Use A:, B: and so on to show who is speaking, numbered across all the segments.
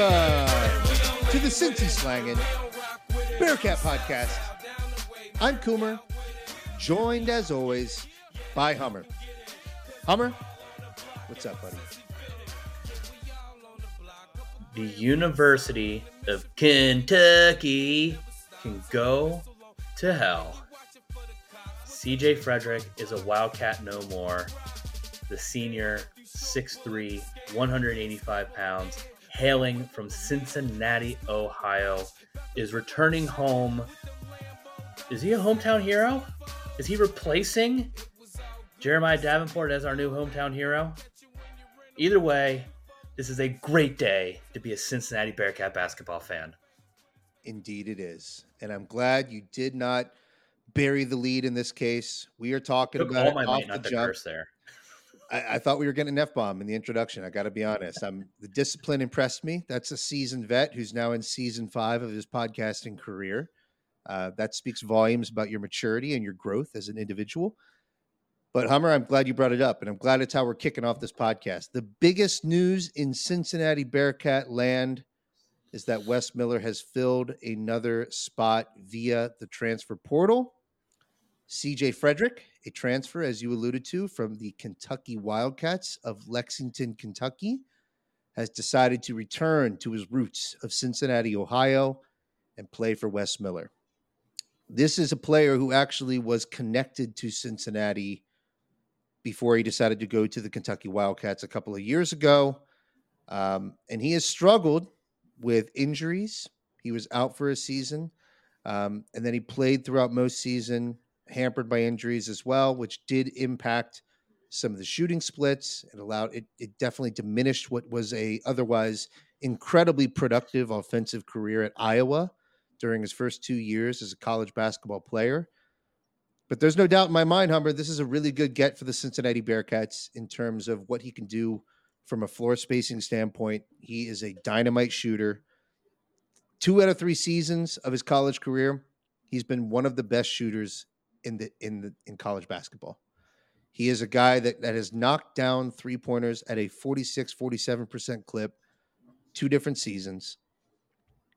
A: welcome to the Cincy Slangin' Bearcat Podcast. I'm Coomer, joined as always by Hummer. Hummer, what's up, buddy?
B: The University of Kentucky can go to hell. CJ Fredrick is a Wildcat no more. The senior, 6'3, 185 pounds, hailing from Cincinnati, Ohio, is returning home. Is he a hometown hero? Is he replacing Jeremiah Davenport as our new hometown hero? Either way, this is a great day to be a Cincinnati Bearcat basketball fan.
A: Indeed, it is. And I'm glad you did not bury the lead in this case. We are talking
B: Took
A: about
B: all my
A: off the jump.
B: curse there.
A: I, I thought we were getting an F bomb in the introduction. I got to be honest. I'm the discipline impressed me. That's a seasoned vet who's now in season five of his podcasting career. Uh, that speaks volumes about your maturity and your growth as an individual. But Hummer, I'm glad you brought it up, and I'm glad it's how we're kicking off this podcast. The biggest news in Cincinnati Bearcat land is that Wes Miller has filled another spot via the transfer portal. CJ Fredrick, a transfer, as you alluded to, from the Kentucky Wildcats of Lexington, Kentucky, has decided to return to his roots of Cincinnati, Ohio, and play for Wes Miller. This is a player who actually was connected to Cincinnati before he decided to go to the Kentucky Wildcats a couple of years ago. Um, and he has struggled with injuries. He was out for a season. Um, and then he played throughout most season, hampered by injuries as well, which did impact some of the shooting splits. It allowed it, it definitely diminished what was a otherwise incredibly productive offensive career at Iowa during his first two years as a college basketball player. But there's no doubt in my mind, Hummer, this is a really good get for the Cincinnati Bearcats in terms of what he can do from a floor spacing standpoint. He is a dynamite shooter. Two out of three seasons of his college career, he's been one of the best shooters in the in the in college basketball. He is a guy that, that has knocked down three pointers at a 46, 47% clip, two different seasons.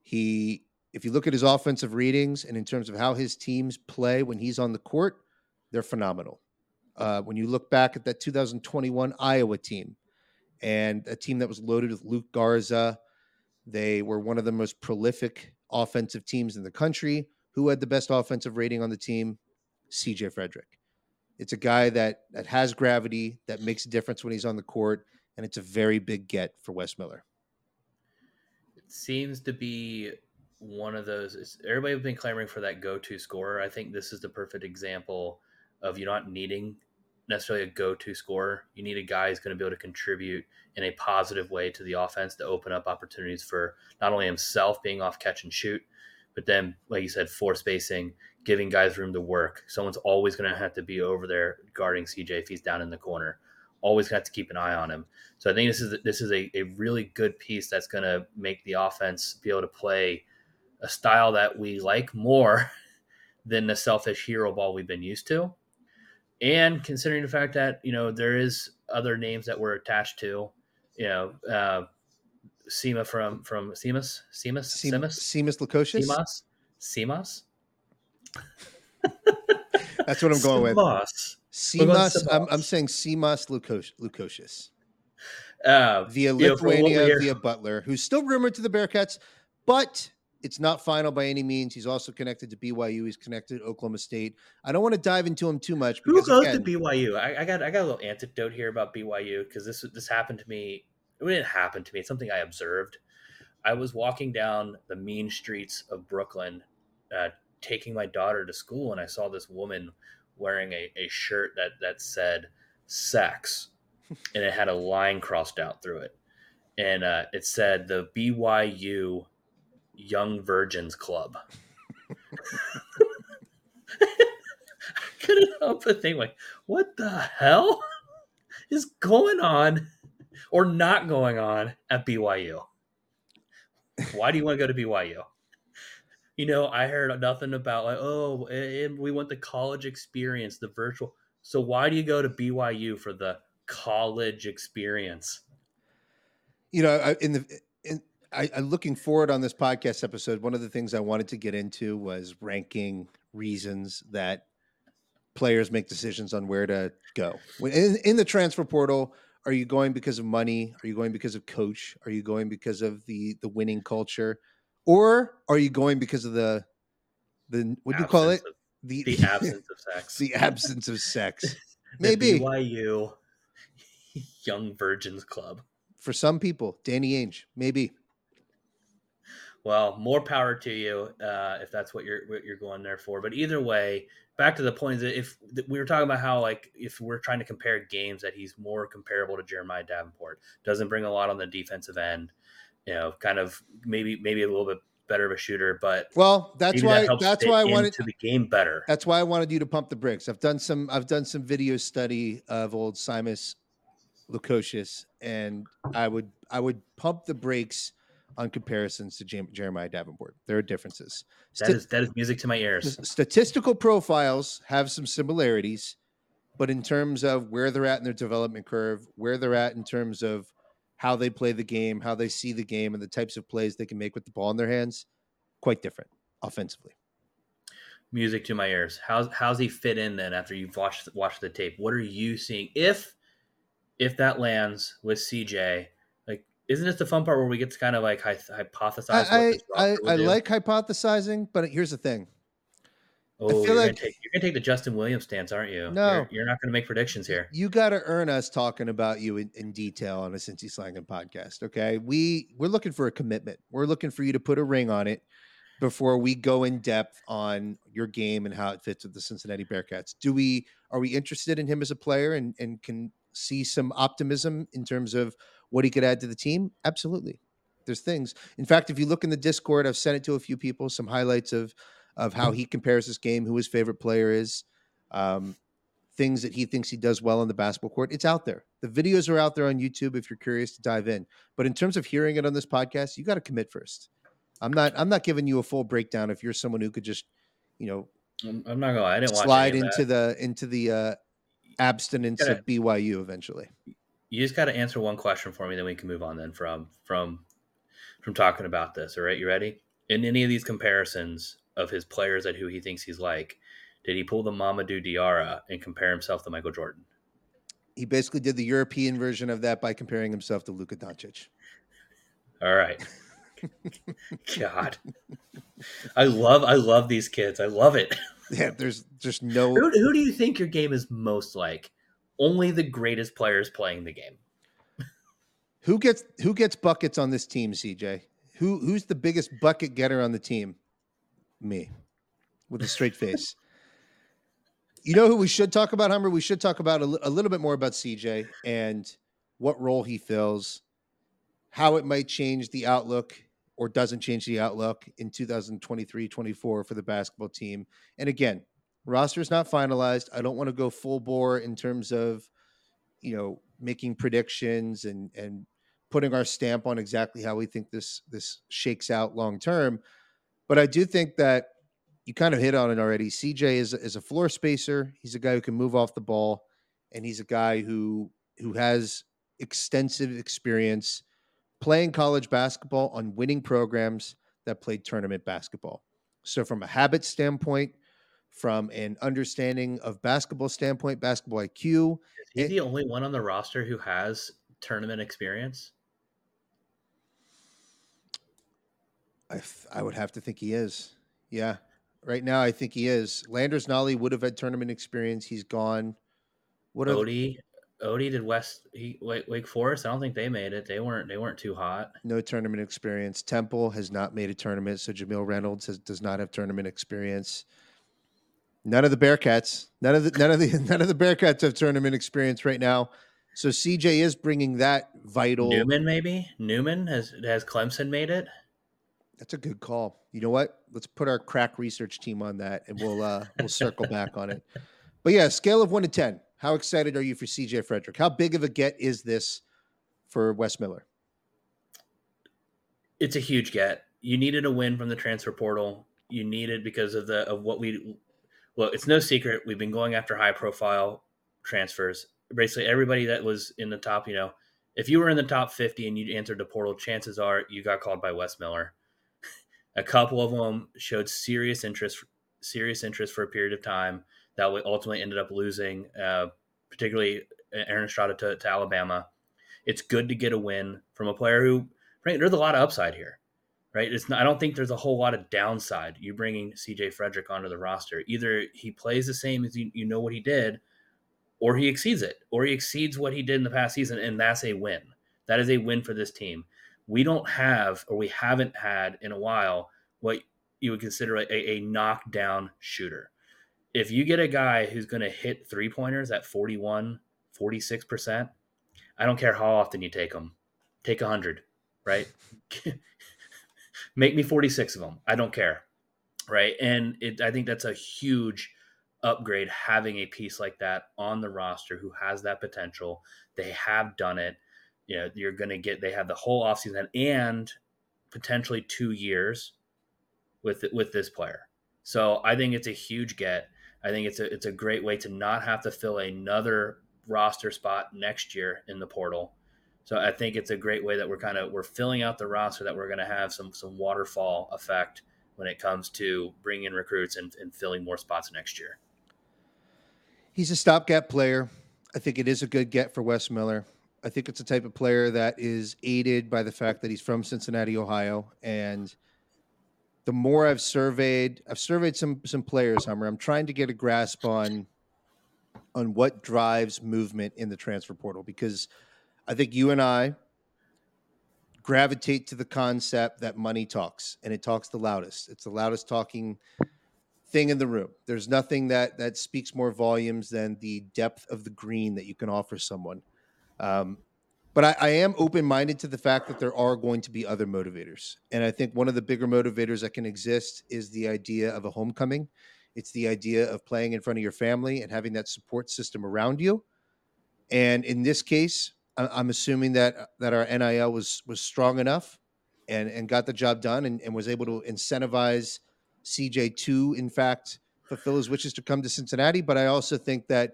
A: He, if you look at his offensive readings and in terms of how his teams play when he's on the court, they're phenomenal. Uh, when you look back at that 2021 Iowa team and a team that was loaded with Luka Garza, they were one of the most prolific offensive teams in the country. Who had the best offensive rating on the team? CJ Fredrick. It's a guy that that has gravity, that makes a difference when he's on the court, and it's a very big get for Wes Miller.
B: It seems to be one of those. Everybody has been clamoring for that go-to scorer. I think this is the perfect example of you not needing necessarily a go-to scorer. You need a guy who's going to be able to contribute in a positive way to the offense to open up opportunities for not only himself being off catch and shoot, but then, like you said, floor spacing, giving guys room to work. Someone's always going to have to be over there guarding CJ if he's down in the corner. Always got to keep an eye on him. So I think this is this is a, a really good piece that's going to make the offense be able to play a style that we like more than the selfish hero ball we've been used to. And considering the fact that you know there is other names that we're attached to, you know, uh, Sema from from Seamus, Seamus, Seamus,
A: Seamus Lukosius.
B: Seamus, Seamus.
A: That's what I'm going with.
B: Seamus.
A: I'm, I'm saying Seamus Lukos- Lukosius
B: Uh,
A: via
B: you know, for what we
A: Lithuania, via Butler, who's still rumored to the Bearcats, but it's not final by any means. He's also connected to BYU. He's connected to Oklahoma State. I don't want to dive into him too much
B: Who
A: because
B: goes
A: again,
B: to BYU? I, I got I got a little anecdote here about BYU because this this happened to me. It didn't happen to me. It's something I observed. I was walking down the mean streets of Brooklyn, uh, taking my daughter to school, and I saw this woman wearing a, a shirt that that said "sex," and it had a line crossed out through it, and uh, it said the BYU Young Virgins Club. I couldn't help but think, like, what the hell is going on or not going on at BYU? Why do you want to go to BYU? You know, I heard nothing about like, oh, eh, eh, we want the college experience, the virtual. So why do you go to BYU for the college experience.
A: You know, in the in, I, I looking forward on this podcast episode. One of the things I wanted to get into was ranking reasons that players make decisions on where to go. In, in the transfer portal, are you going because of money? Are you going because of coach? Are you going because of the the winning culture? Or are you going because of the the what do you call it? Of,
B: the, the absence of sex.
A: the absence of sex. Maybe
B: BYU Young Virgins Club.
A: For some people, Danny Ainge, maybe.
B: Well, more power to you uh, if that's what you're what you're going there for. But either way, back to the point is that if we were talking about how like if we're trying to compare games, that he's more comparable to Jeremiah Davenport. Doesn't bring a lot on the defensive end. You know, kind of maybe maybe a little bit better of a shooter, but
A: well, that's why that that's why I wanted
B: to the game better.
A: That's why I wanted you to pump the brakes. I've done some I've done some video study of old Simas Lukosius, and I would I would pump the brakes on comparisons to Jam- Jeremiah Davenport. There are differences.
B: That is that is music to my ears.
A: Statistical profiles have some similarities, but in terms of where they're at in their development curve, where they're at in terms of how they play the game, how they see the game, and the types of plays they can make with the ball in their hands, quite different offensively.
B: Music to my ears. How's how's he fit in then after you've watched watched the tape? What are you seeing? If if that lands with CJ, isn't this the fun part where we get to kind of like hypothesize?
A: I I, I, I like hypothesizing, but here's the thing:
B: Oh, you're, like, gonna take, you're gonna take the Justin Williams stance, aren't you?
A: No,
B: you're, you're not gonna make predictions here.
A: You got to earn us talking about you in, in detail on a Cincy Slangin' podcast. Okay, we we're looking for a commitment. We're looking for you to put a ring on it before we go in depth on your game and how it fits with the Cincinnati Bearcats. Do we are we interested in him as a player and and can see some optimism in terms of what he could add to the team? Absolutely. There's things. In fact, if you look in the Discord, I've sent it to a few people. Some highlights of of how he compares this game, who his favorite player is, um, things that he thinks he does well on the basketball court. It's out there. The videos are out there on YouTube if you're curious to dive in. But in terms of hearing it on this podcast, you got to commit first. I'm not. I'm not giving you a full breakdown. If you're someone who could just, you know,
B: I'm, I'm not gonna. Lie, I didn't
A: slide into the into the uh, abstinence gotta, of BYU eventually.
B: You just got to answer one question for me, then we can move on. Then from from from talking about this. All right, you ready? In any of these comparisons, of his players at who he thinks he's like, did he pull the Mamadou Diarra and compare himself to Michael Jordan?
A: He basically did the European version of that by comparing himself to Luka Doncic.
B: All right. God, I love I love these kids. I love it.
A: Yeah, there's just no.
B: Who, who do you think your game is most like? Only the greatest players playing the game.
A: Who gets who gets buckets on this team, CJ? Who who's the biggest bucket getter on the team? me with a straight face. you know who we should talk about, Hummer? We should talk about a, a little bit more about CJ and what role he fills, how it might change the outlook or doesn't change the outlook in 2023 24 for the basketball team. And again, roster is not finalized. I don't want to go full bore in terms of, you know, making predictions and, and putting our stamp on exactly how we think this, this shakes out long term. But I do think that you kind of hit on it already. CJ is is a floor spacer. He's a guy who can move off the ball, and he's a guy who who has extensive experience playing college basketball on winning programs that played tournament basketball. So from a habit standpoint, from an understanding of basketball standpoint, basketball IQ,
B: is he the only one on the roster who has tournament experience?
A: I, I would have to think he is. Yeah. Right now, I think he is. Landers Nolley would have had tournament experience. He's gone.
B: What Odie, Odie did West he, Wake, Wake Forest. I don't think they made it. They weren't. They weren't too hot.
A: No tournament experience. Temple has not made a tournament, so Jamille Reynolds has, does not have tournament experience. None of the Bearcats. None of the none of the none of the Bearcats have tournament experience right now. So CJ is bringing that vital.
B: Newman maybe Newman has has Clemson made it.
A: That's a good call. You know what? Let's put our crack research team on that, and we'll uh, we'll circle back on it. But yeah, scale of one to ten. How excited are you for CJ Fredrick? How big of a get is this for Wes Miller?
B: It's a huge get. You needed a win from the transfer portal. You needed because of the of what we. Well, it's no secret we've been going after high profile transfers basically everybody that was in the top, you know, if you were in the top 50 and you answered the portal, chances are you got called by Wes Miller. a couple of them showed serious interest, serious interest for a period of time that we ultimately ended up losing, uh, particularly Aaron Estrada to, to, Alabama. It's good to get a win from a player who, right, there's a lot of upside here, right? It's not, I don't think there's a whole lot of downside. You bringing CJ Fredrick onto the roster. Either he plays the same as you, you know what he did, or he exceeds it, or he exceeds what he did in the past season, and that's a win. That is a win for this team. We don't have, or we haven't had in a while, what you would consider a, a knockdown shooter. If you get a guy who's going to hit three pointers at 41, 46%, I don't care how often you take them. Take 100, right? Make me 46 of them. I don't care. Right. And it, I think that's a huge upgrade having a piece like that on the roster who has that potential. They have done it. You know, you're going to get, they have the whole offseason and potentially two years with with this player. So I think it's a huge get. I think it's a it's a great way to not have to fill another roster spot next year in the portal. So I think it's a great way that we're kind of we're filling out the roster that we're going to have some some waterfall effect when it comes to bringing in recruits and, and filling more spots next year.
A: He's a stopgap player. I think it is a good get for Wes Miller. I think it's a type of player that is aided by the fact that he's from Cincinnati, Ohio, and the more I've surveyed, I've surveyed some some players, Hummer. I'm trying to get a grasp on on what drives movement in the transfer portal because I think you and I gravitate to the concept that money talks and it talks the loudest. It's the loudest talking thing in the room. There's nothing that that speaks more volumes than the depth of the green that you can offer someone. Um, but I, I am open minded to the fact that there are going to be other motivators, and I think one of the bigger motivators that can exist is the idea of a homecoming. It's the idea of playing in front of your family and having that support system around you. And in this case, I'm assuming that that our NIL was was strong enough and and got the job done and, and was able to incentivize CJ to, in fact, fulfill his wishes to come to Cincinnati. But I also think that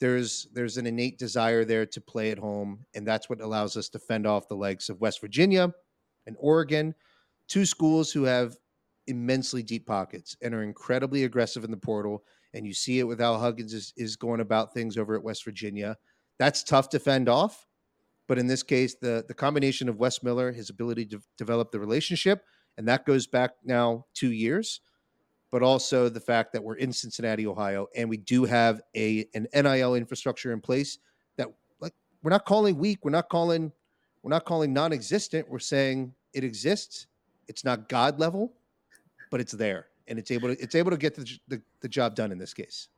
A: there's there's an innate desire there to play at home, and that's what allows us to fend off the likes of West Virginia and Oregon, two schools who have immensely deep pockets and are incredibly aggressive in the portal. And you see it with Al Huggins is, is going about things over at West Virginia. That's tough to fend off. But in this case, the the combination of Wes Miller, his ability to develop the relationship, and that goes back now two years, but also the fact that we're in Cincinnati, Ohio, and we do have a an NIL infrastructure in place that like we're not calling weak, we're not calling we're not calling non-existent. We're saying it exists. It's not God level, but it's there, and it's able to it's able to get the the, the job done in this case.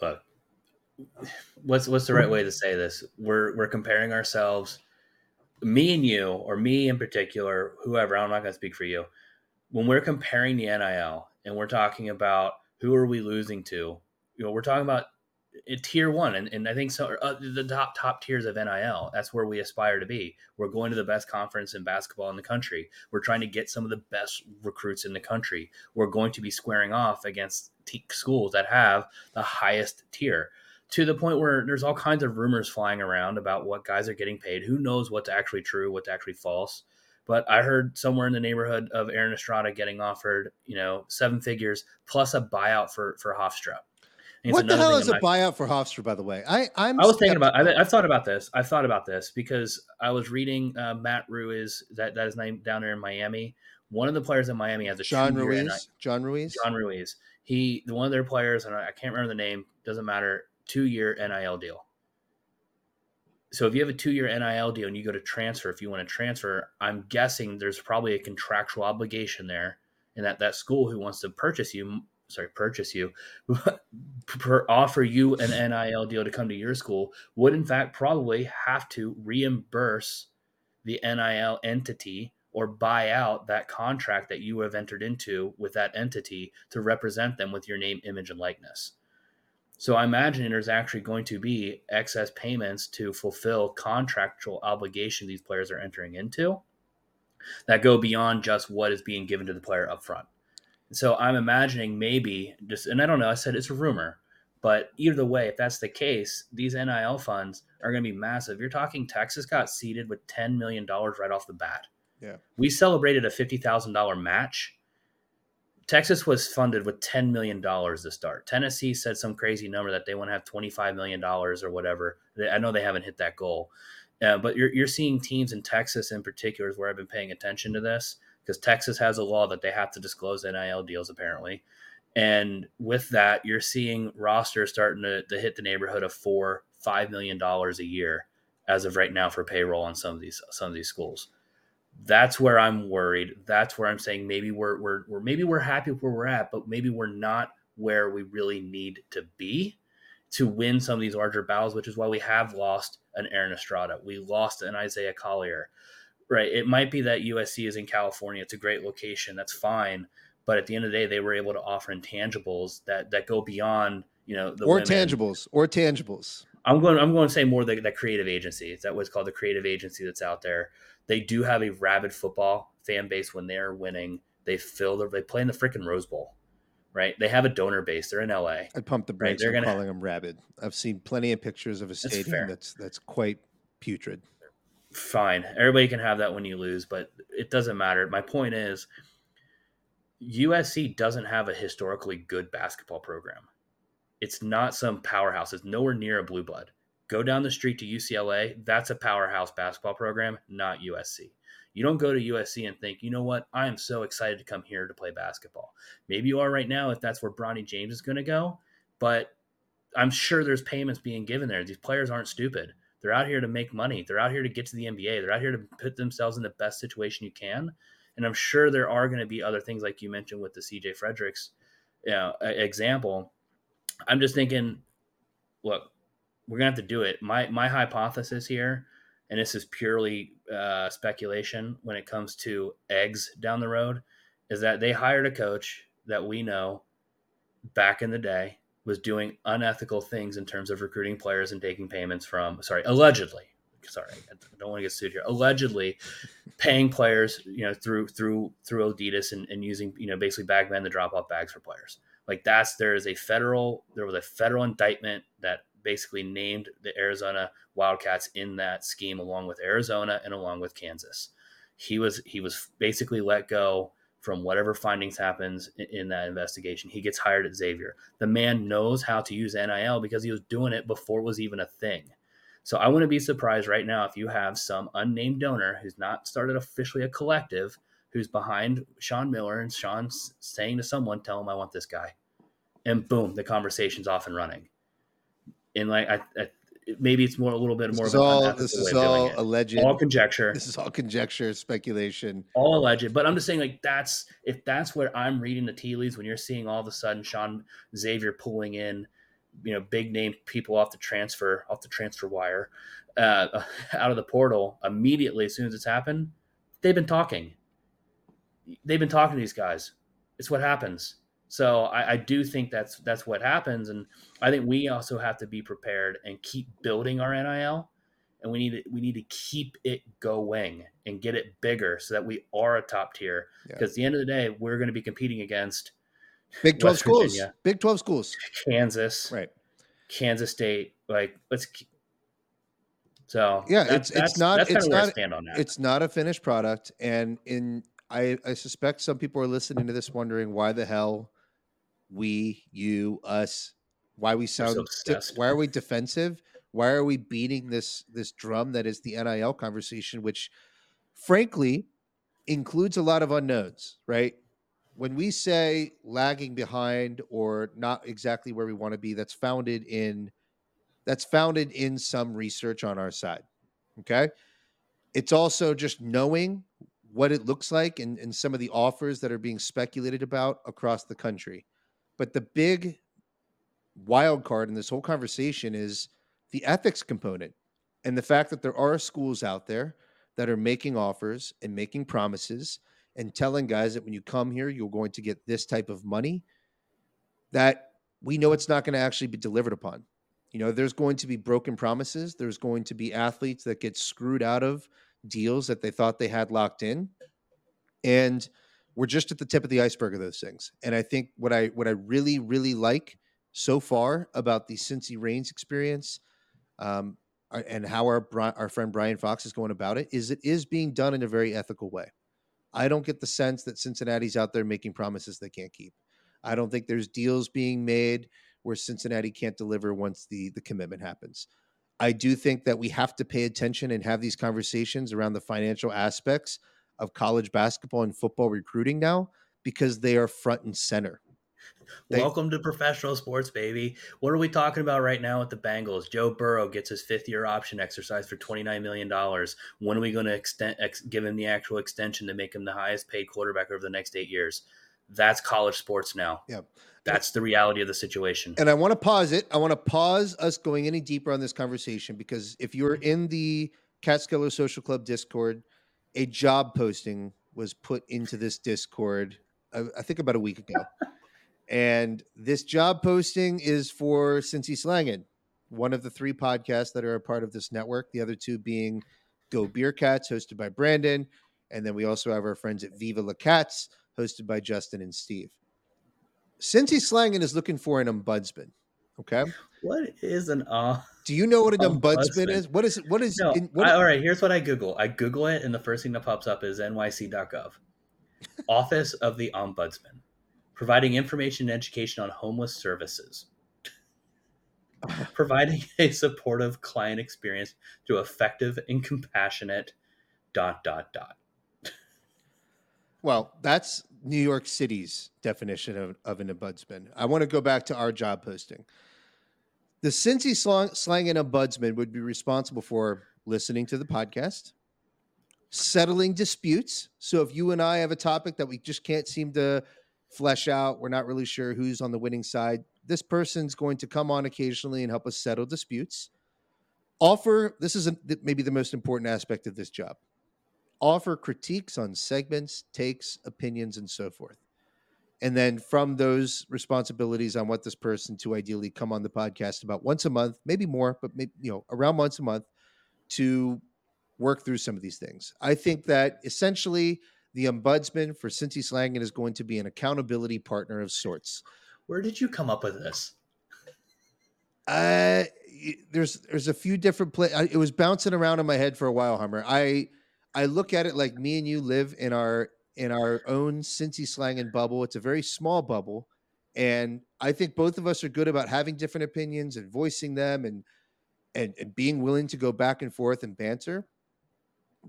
B: Look, what's what's the right way to say this? We're we're comparing ourselves, me and you, or me in particular, whoever. I'm not going to speak for you. When we're comparing the NIL and we're talking about who are we losing to, you know, we're talking about tier one, and, and I think so. Uh, the top top tiers of NIL. That's where we aspire to be. We're going to the best conference in basketball in the country. We're trying to get some of the best recruits in the country. We're going to be squaring off against t- schools that have the highest tier to the point where there's all kinds of rumors flying around about what guys are getting paid. Who knows what's actually true, what's actually false? But I heard somewhere in the neighborhood of Aaron Estrada getting offered, you know, seven figures plus a buyout for for Hofstra.
A: What the hell is a my, buyout for Hofstra? By the way, I I'm
B: I was thinking about. I, have thought about this. I've thought about this because I was reading uh, Matt Ruiz. That that is name down there in Miami. One of the players in Miami has a
A: John Ruiz. John Ruiz.
B: John Ruiz. He the one of their players, and I, I can't remember the name. Doesn't matter two year NIL deal. So if you have a two year NIL deal and you go to transfer, if you want to transfer, I'm guessing there's probably a contractual obligation there, and that that school who wants to purchase you, sorry, purchase you, offer you an NIL deal to come to your school, would in fact probably have to reimburse the NIL entity or buy out that contract that you have entered into with that entity to represent them with your name, image, and likeness. So I imagine there's actually going to be excess payments to fulfill contractual obligations these players are entering into that go beyond just what is being given to the player up front. So I'm imagining maybe just, and I don't know, I said it's a rumor, But either way, if that's the case, these NIL funds are going to be massive. You're talking Texas got seeded with $10 million right off the bat.
A: Yeah.
B: We celebrated a $50,000 match. Texas was funded with $10 million to start. Tennessee said some crazy number that they want to have $25 million or whatever. I know they haven't hit that goal. Uh, but you're, you're seeing teams in Texas in particular is where I've been paying attention to this because Texas has a law that they have to disclose NIL deals apparently. And with that, you're seeing rosters starting to, to hit the neighborhood of four, five million dollars a year as of right now for payroll on some of these some of these schools. That's where I'm worried. That's where I'm saying maybe we're we're, we're maybe we're happy where we're at, but maybe we're not where we really need to be to win some of these larger battles, which is why we have lost an Aaron Estrada. We lost an Isaiah Collier. Right. It might be that USC is in California. It's a great location. That's fine. But at the end of the day, they were able to offer intangibles that that go beyond, you know,
A: the or women. tangibles or tangibles.
B: I'm going. I'm going to say more the, that creative agency. Is that what's called the creative agency that's out there? They do have a rabid football fan base when they're winning. They fill their. They play in the freaking Rose Bowl right? They have a donor base. They're in LA.
A: I'd pump the brakes right? They're gonna, calling them rabid. I've seen plenty of pictures of a stadium that's that's, that's quite putrid.
B: Fine. Everybody can have that when you lose, but it doesn't matter. My point is USC doesn't have a historically good basketball program. It's not some powerhouse. It's nowhere near a blue blood. Go down the street to UCLA. That's a powerhouse basketball program, not USC. You don't go to USC and think, you know what, I am so excited to come here to play basketball. Maybe you are right now if that's where Bronny James is going to go, but I'm sure there's payments being given there. These players aren't stupid. They're out here to make money. They're out here to get to the NBA. They're out here to put themselves in the best situation you can. And I'm sure there are going to be other things like you mentioned with the CJ Fredricks you know, example. I'm just thinking, look, we're gonna have to do it. My my hypothesis here and this is purely uh, speculation when it comes to eggs down the road, is that they hired a coach that we know back in the day was doing unethical things in terms of recruiting players and taking payments from, sorry, allegedly. Sorry, I don't want to get sued here. Allegedly, paying players, you know, through through through Adidas and, and using, you know, basically bag men to drop off bags for players. Like that's there is a federal there was a federal indictment that basically named the Arizona Wildcats in that scheme along with Arizona and along with Kansas. He was he was basically let go from whatever findings happens in, in that investigation. He gets hired at Xavier. The man knows how to use NIL because he was doing it before it was even a thing. So I wouldn't be surprised right now if you have some unnamed donor who's not started officially a collective who's behind Sean Miller and Sean's saying to someone, "Tell him I want this guy," and boom, the conversation's off and running and like I, I maybe it's more a little bit
A: this
B: more.
A: Is all, this is all alleged,
B: all conjecture.
A: This is all conjecture, speculation,
B: all alleged. But I'm just saying, like that's if that's where I'm reading the tea leaves when you're seeing all of a sudden Sean Xavier pulling in, you know, big name people off the transfer off the transfer wire, uh, out of the portal immediately as soon as it's happened. They've been talking. They've been talking to these guys. It's what happens. So I, I, do think that's that's what happens, and I think we also have to be prepared and keep building our NIL, and we need to, we need to keep it going and get it bigger so that we are a top tier. Because yeah. at the end of the day, we're going to be competing against
A: Big Twelve West schools, Virginia, Big Twelve schools,
B: Kansas,
A: right,
B: Kansas State. Like let's. So
A: yeah, it's it's not it's not it's not a finished product, and in I I suspect some people are listening to this wondering why the hell we, you, us, why we sound so why are we defensive? Why are we beating this this drum that is the NIL conversation, which frankly includes a lot of unknowns, right? When we say lagging behind or not exactly where we want to be, that's founded in that's founded in some research on our side. Okay. It's also just knowing what it looks like and, and some of the offers that are being speculated about across the country. But the big wild card in this whole conversation is the ethics component and the fact that there are schools out there that are making offers and making promises and telling guys that when you come here, you're going to get this type of money that we know it's not going to actually be delivered upon. You know, there's going to be broken promises. There's going to be athletes that get screwed out of deals that they thought they had locked in. And we're just at the tip of the iceberg of those things. And I think what I what I really really like so far about the Cincy Reigns experience um, and how our our friend Brian Fox is going about it is it is being done in a very ethical way. I don't get the sense that Cincinnati's out there making promises they can't keep. I don't think there's deals being made where Cincinnati can't deliver once the the commitment happens. I do think that we have to pay attention and have these conversations around the financial aspects of college basketball and football recruiting now because they are front and center.
B: They, Welcome to professional sports, baby. What are we talking about right now with the Bengals? Joe Burrow gets his fifth year option exercise for $29 million. When are we going to extend, ex, give him the actual extension to make him the highest paid quarterback over the next eight years? That's college sports now.
A: Yep.
B: That's the reality of the situation.
A: And I want to pause it. I want to pause us going any deeper on this conversation because if you're mm-hmm. in the Catskeller Social Club Discord, a job posting was put into this Discord, I, I think about a week ago. and this job posting is for Cincy Slangin', one of the three podcasts that are a part of this network. The other two being Go Beer Cats, hosted by Brandon. And then we also have our friends at Viva La Cats, hosted by Justin and Steve. Cincy Slangin' is looking for an ombudsman. Okay.
B: What is an uh
A: Do you know what an ombudsman, ombudsman is? What is it? What is
B: no,
A: in, what
B: I, all right, here's what I Google. I Google it and the first thing that pops up is nyc.gov. Office of the Ombudsman. Providing information and education on homeless services. Providing a supportive client experience through effective and compassionate dot dot dot.
A: Well, that's New York City's definition of, of an ombudsman. I want to go back to our job posting. The Cincy slang, slang and ombudsman would be responsible for listening to the podcast, settling disputes. So if you and I have a topic that we just can't seem to flesh out, we're not really sure who's on the winning side, this person's going to come on occasionally and help us settle disputes. Offer this is a, maybe the most important aspect of this job offer critiques on segments, takes, opinions, and so forth. And then from those responsibilities, I want this person to ideally come on the podcast about once a month, maybe more, but maybe you know around once a month to work through some of these things. I think that essentially the ombudsman for Cincy Slangin' is going to be an accountability partner of sorts.
B: Where did you come up with this?
A: Uh, there's there's a few different play. it was bouncing around in my head for a while, Hummer. I I look at it like me and you live in our in our own Cincy Slangin' bubble. It's a very small bubble, and I think both of us are good about having different opinions and voicing them and and, and being willing to go back and forth and banter.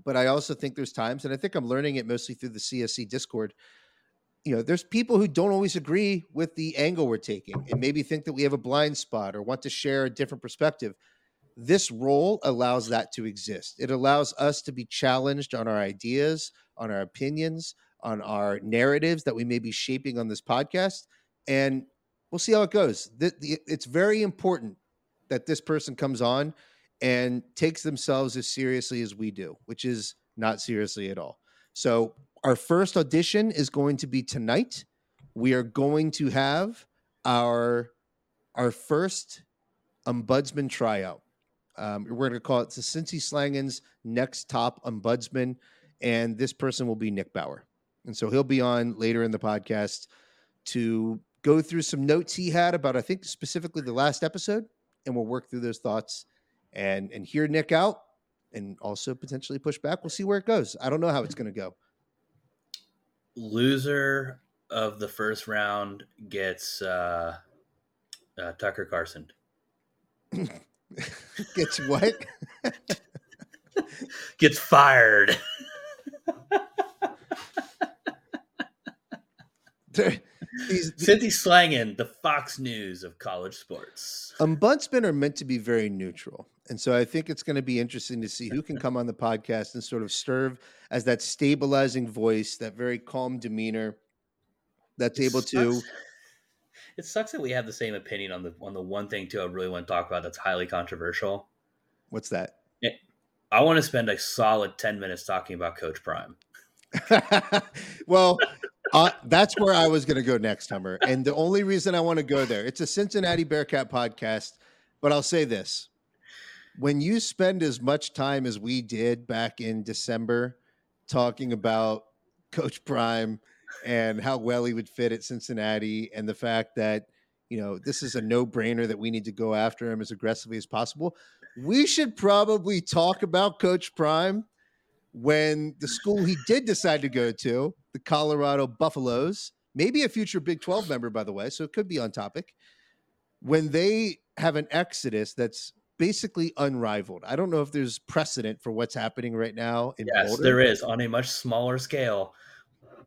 A: But I also think there's times, and I think I'm learning it mostly through the CSC Discord. You know, there's people who don't always agree with the angle we're taking and maybe think that we have a blind spot or want to share a different perspective this role allows that to exist. It allows us to be challenged on our ideas, on our opinions, on our narratives that we may be shaping on this podcast. And we'll see how it goes. It's very important that this person comes on and takes themselves as seriously as we do, which is not seriously at all. So, our first audition is going to be tonight. We are going to have our our first ombudsman tryout. Um, we're going to call it the Cincy Slangin's next top ombudsman, and this person will be Nick Bauer. And so he'll be on later in the podcast to go through some notes he had about, I think, specifically the last episode, and we'll work through those thoughts and and hear Nick out, and also potentially push back. We'll see where it goes. I don't know how it's going to go.
B: Loser of the first round gets uh, uh, Tucker Carlson.
A: Gets what?
B: Gets fired. these, Cincy Slangin', the Fox News of college sports.
A: Ombudsmen are meant to be very neutral. And so I think it's going to be interesting to see who can come on the podcast and sort of serve as that stabilizing voice, that very calm demeanor that's able to
B: it sucks that we have the same opinion on the on the one thing too. I really want to talk about that's highly controversial.
A: What's that?
B: I want to spend a solid ten minutes talking about Coach Prime.
A: well, uh, that's where I was going to go next, Hummer. And the only reason I want to go there, it's a Cincinnati Bearcat podcast, but I'll say this: when you spend as much time as we did back in December talking about Coach Prime and how well he would fit at Cincinnati and the fact that you know, this is a no brainer that we need to go after him as aggressively as possible. We should probably talk about Coach Prime when the school he did decide to go to, the Colorado Buffaloes, maybe a future Big 12 member, by the way, so it could be on topic, when they have an exodus that's basically unrivaled. I don't know if there's precedent for what's happening right now in
B: yes,
A: Boulder.
B: there is on a much smaller scale,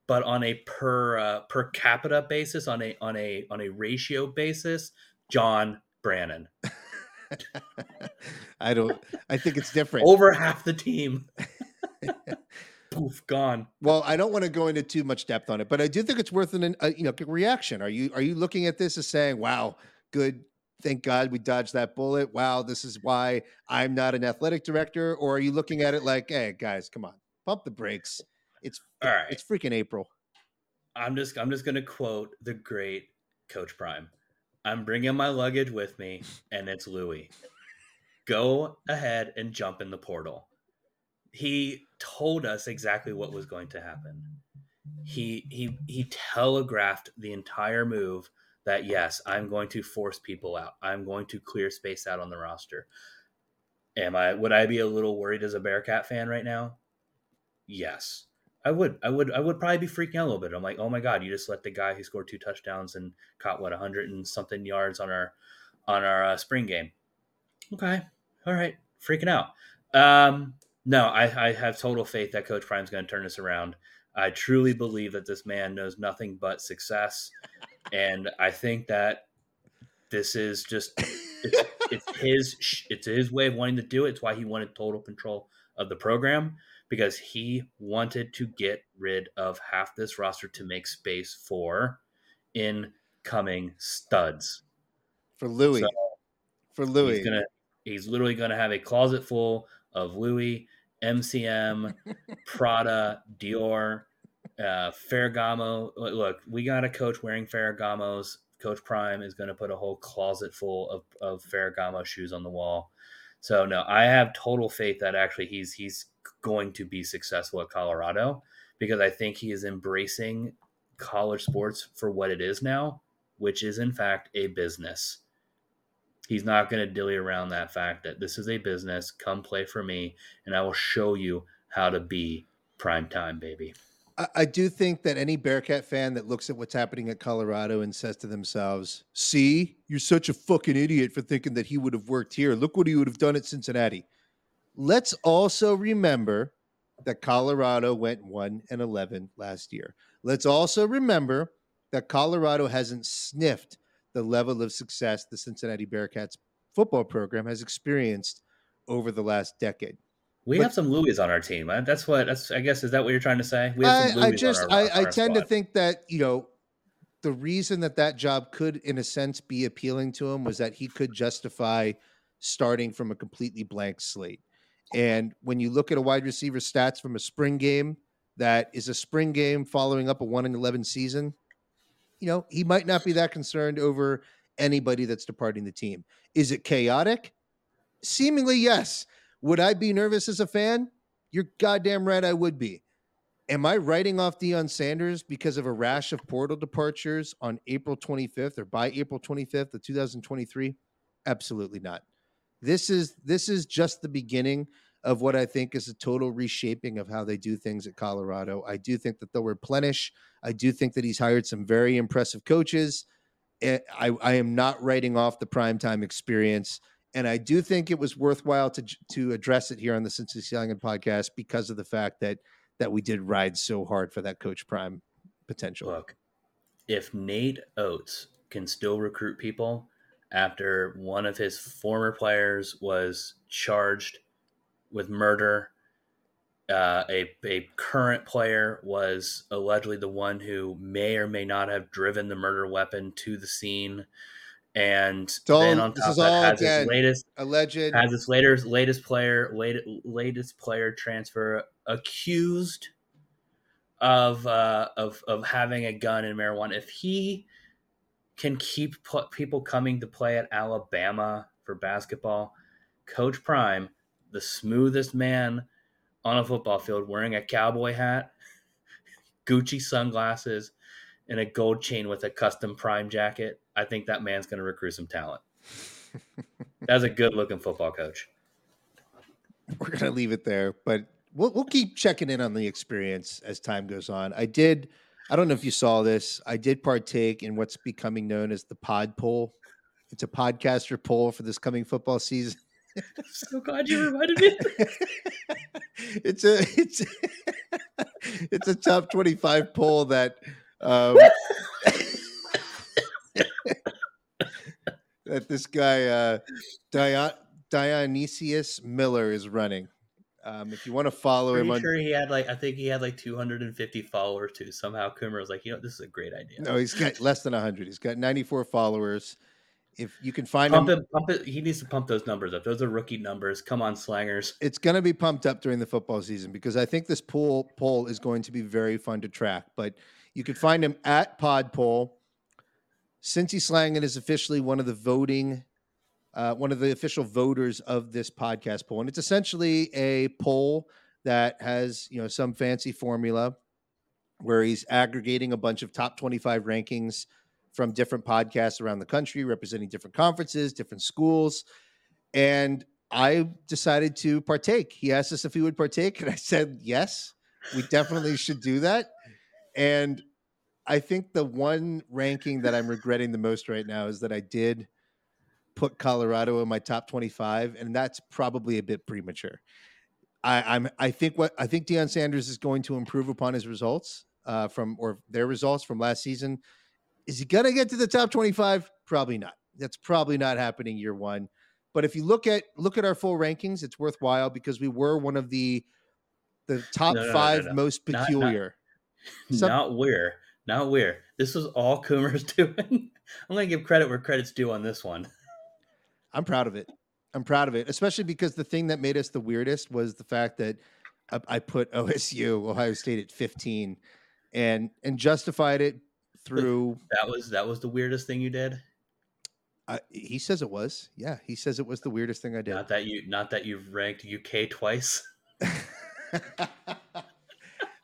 B: but on a per uh, per capita basis, on a on a on a ratio basis, John Brannen.
A: I don't. I think it's different.
B: Over half the team. Poof, gone.
A: Well, I don't want to go into too much depth on it, but I do think it's worth an uh, you know reaction. Are you are you looking at this as saying, "Wow, good thank God we dodged that bullet. Wow, this is why I'm not an athletic director. Or are you looking at it like, hey, guys, come on, pump the brakes. It's
B: all right.
A: It's freaking April.
B: I'm just I'm just gonna quote the great Coach Prime. I'm bringing my luggage with me, and it's Louis. Go ahead and jump in the portal. He told us exactly what was going to happen. He he he telegraphed the entire move that yes, I'm going to force people out. I'm going to clear space out on the roster. Am I would I be a little worried as a Bearcat fan right now? Yes. I would. I would I would probably be freaking out a little bit. I'm like, "Oh my god, you just let the guy who scored two touchdowns and caught what 100 and something yards on our on our uh, spring game." Okay. All right. Freaking out. Um no, I, I have total faith that Coach Prime's going to turn this around. I truly believe that this man knows nothing but success and I think that this is just it's, it's his it's his way of wanting to do it. It's why he wanted total control of the program because he wanted to get rid of half this roster to make space for incoming studs.
A: For Louis. So for Louis.
B: He's gonna he's literally gonna have a closet full of Louis, MCM, Prada, Dior, uh, Ferragamo. Look, we got a coach wearing Ferragamos. Coach Prime is going to put a whole closet full of, of Ferragamo shoes on the wall. So no, I have total faith that actually he's he's going to be successful at Colorado because I think he is embracing college sports for what it is now, which is in fact a business. He's not going to dilly around that fact that this is a business. Come play for me, and I will show you how to be prime time, baby.
A: I, do think that any Bearcat fan that looks at what's happening at Colorado and says to themselves, "See, you're such a fucking idiot for thinking that he would have worked here. Look what he would have done at Cincinnati." Let's also remember that Colorado went 1 and 11 last year. Let's also remember that Colorado hasn't sniffed the level of success the Cincinnati Bearcats football program has experienced over the last decade.
B: We but, have some Louis on our team. Uh, that's what. That's. I guess is that what you're trying to say? We
A: have I, I just. Our, I, I tend squad. to think that you know, the reason that that job could, in a sense, be appealing to him was that he could justify starting from a completely blank slate. And when you look at a wide receiver stats from a spring game that is a spring game following up a one and eleven season, you know, he might not be that concerned over anybody that's departing the team. Is it chaotic? Seemingly, yes. Would I be nervous as a fan? You're goddamn right I would be. Am I writing off Deion Sanders because of a rash of portal departures on April 25th or by April 25th of 2023? Absolutely not. This is this is just the beginning of what I think is a total reshaping of how they do things at Colorado. I do think that they'll replenish. I do think that he's hired some very impressive coaches. Eh, I, I am not writing off the primetime experience and I do think it was worthwhile to to address it here on the Cincinnati Youngin podcast because of the fact that that we did ride so hard for that Coach Prime potential.
B: Look, if Nate Oats can still recruit people after one of his former players was charged with murder, uh, a a current player was allegedly the one who may or may not have driven the murder weapon to the scene and then on top of that has his latest
A: alleged
B: has his latest latest player latest, latest player transfer accused of uh, of of having a gun and marijuana. If he can keep people coming to play at Alabama for basketball, Coach Prime, the smoothest man on a football field, wearing a cowboy hat, Gucci sunglasses, and a gold chain with a custom prime jacket, I think that man's going to recruit some talent. That's a good looking football coach.
A: We're going to leave it there, but we'll, we'll keep checking in on the experience as time goes on. I did, I don't know if you saw this, I did partake in what's becoming known as the pod poll. It's a podcaster poll for this coming football season.
B: I'm so glad you reminded me.
A: it's a it's it's a top 25 poll that um, that this guy uh, Dion, Dionysius Miller is running. Um, if you want to follow
B: Pretty
A: him, on,
B: sure he had like I think he had like 250 followers too. Somehow Coomer was like, you know, this is a great idea.
A: no, he's got less than 100. He's got 94 followers. If you can find
B: Pump
A: him,
B: it, pump it. He needs to pump those numbers up. Those are rookie numbers. Come on, slangers.
A: it's going to be pumped up during the football season because I think this poll poll is going to be very fun to track. But you can find him at Pod Poll. Cincy Slangin' is officially one of the voting, uh, one of the official voters of this podcast poll, and it's essentially a poll that has you know some fancy formula where he's aggregating a bunch of top 25 rankings from different podcasts around the country representing different conferences different schools. And i decided to partake. He asked us if he would partake and i said yes we definitely should do that and i think the one ranking that i'm regretting the most right now is that i did put colorado in my top 25 and that's probably a bit premature I, I'm. I think what I think Deion Sanders is going to improve upon his results uh, from or their results from last season. Is he going to get to the top 25? Probably not. That's probably not happening year one. But if you look at look at our full rankings, it's worthwhile because we were one of the the top
B: No, no,
A: five
B: no.
A: most
B: Not- not-
A: peculiar. Some-
B: not where. Not where. This was all Coomer's doing. I'm going to give credit where credit's due on this one.
A: I'm proud of it. I'm proud of it, especially because the thing that made us the weirdest was the fact that I, I put OSU, Ohio State, at 15, and and justified it through.
B: That was that was the weirdest thing you did.
A: Uh, he says it was. Yeah, he says it was the weirdest thing I did.
B: Not that you not that you've ranked UK twice.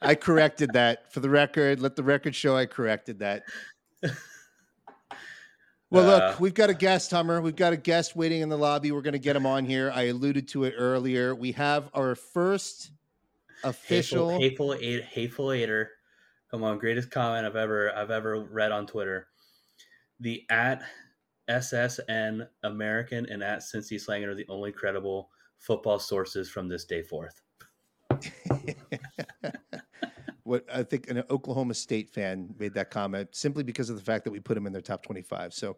A: I corrected that for the record. Let the record show I corrected that. Well,
B: Uh,
A: look, we've got a guest, Hummer. We've got a guest waiting in the lobby. We're going to get him on here. I alluded to it earlier. We have our first official.
B: hateful, hateful, eight, hateful hater. Come on, greatest comment I've ever I've ever read on Twitter. The at SSN American and at Cincy Slang are the only credible football sources from this day forth.
A: what I think an Oklahoma State fan made that comment simply because of the fact that we put him in their top 25. So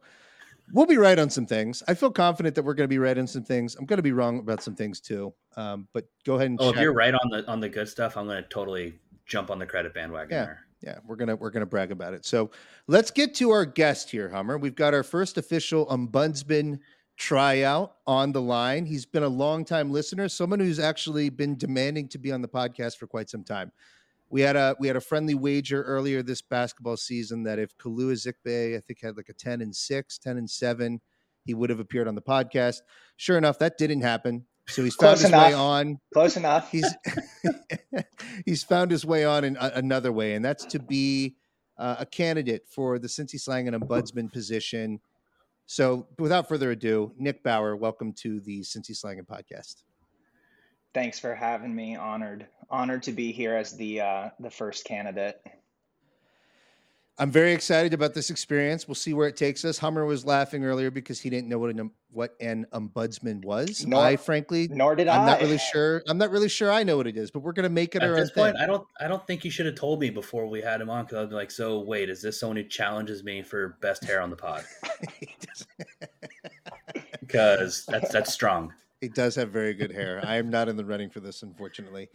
A: we'll be right on some things. I feel confident that we're going to be right on some things. I'm going to be wrong about some things too. Um, but go ahead and
B: Oh, if you're right on the on the good stuff, I'm going to totally jump on the credit bandwagon
A: Yeah.
B: there.
A: Yeah, we're gonna we're gonna brag about it. So let's get to our guest here, Hummer. We've got our first official ombudsman tryout on the line. He's been a longtime listener, someone who's actually been demanding to be on the podcast for quite some time. We had a we had a friendly wager earlier this basketball season that if Kalu Ezikpe, I think, had like a 10 and 6, 10 and 7, he would have appeared on the podcast. Sure enough, that didn't happen. So he's found
C: Close
A: his way on
C: Close enough.
A: he's he's found his way on in a- another way, and that's to be uh, a candidate for the Cincy Slangin' Ombudsman position. So, without further ado, Nick Bauer, welcome to the Cincy Slangin' podcast.
C: Thanks for having me. Honored, honored to be here as the uh, the first candidate.
A: I'm very excited about this experience. We'll see where it takes us. Hummer was laughing earlier because he didn't know what an what an ombudsman was.
C: Nor-
A: I frankly,
C: Nor did
A: I'm
C: I.
A: not really sure. I'm not really sure I know what it is, but we're gonna make it
B: At
A: our
B: this
A: own
B: point,
A: thing.
B: I don't I don't think you should have told me before we had him on because I'd be like, so wait, is this someone who challenges me for best hair on the pod?
A: He does-
B: Because that's that's strong.
A: He does have very good hair. I am not in the running for this, unfortunately.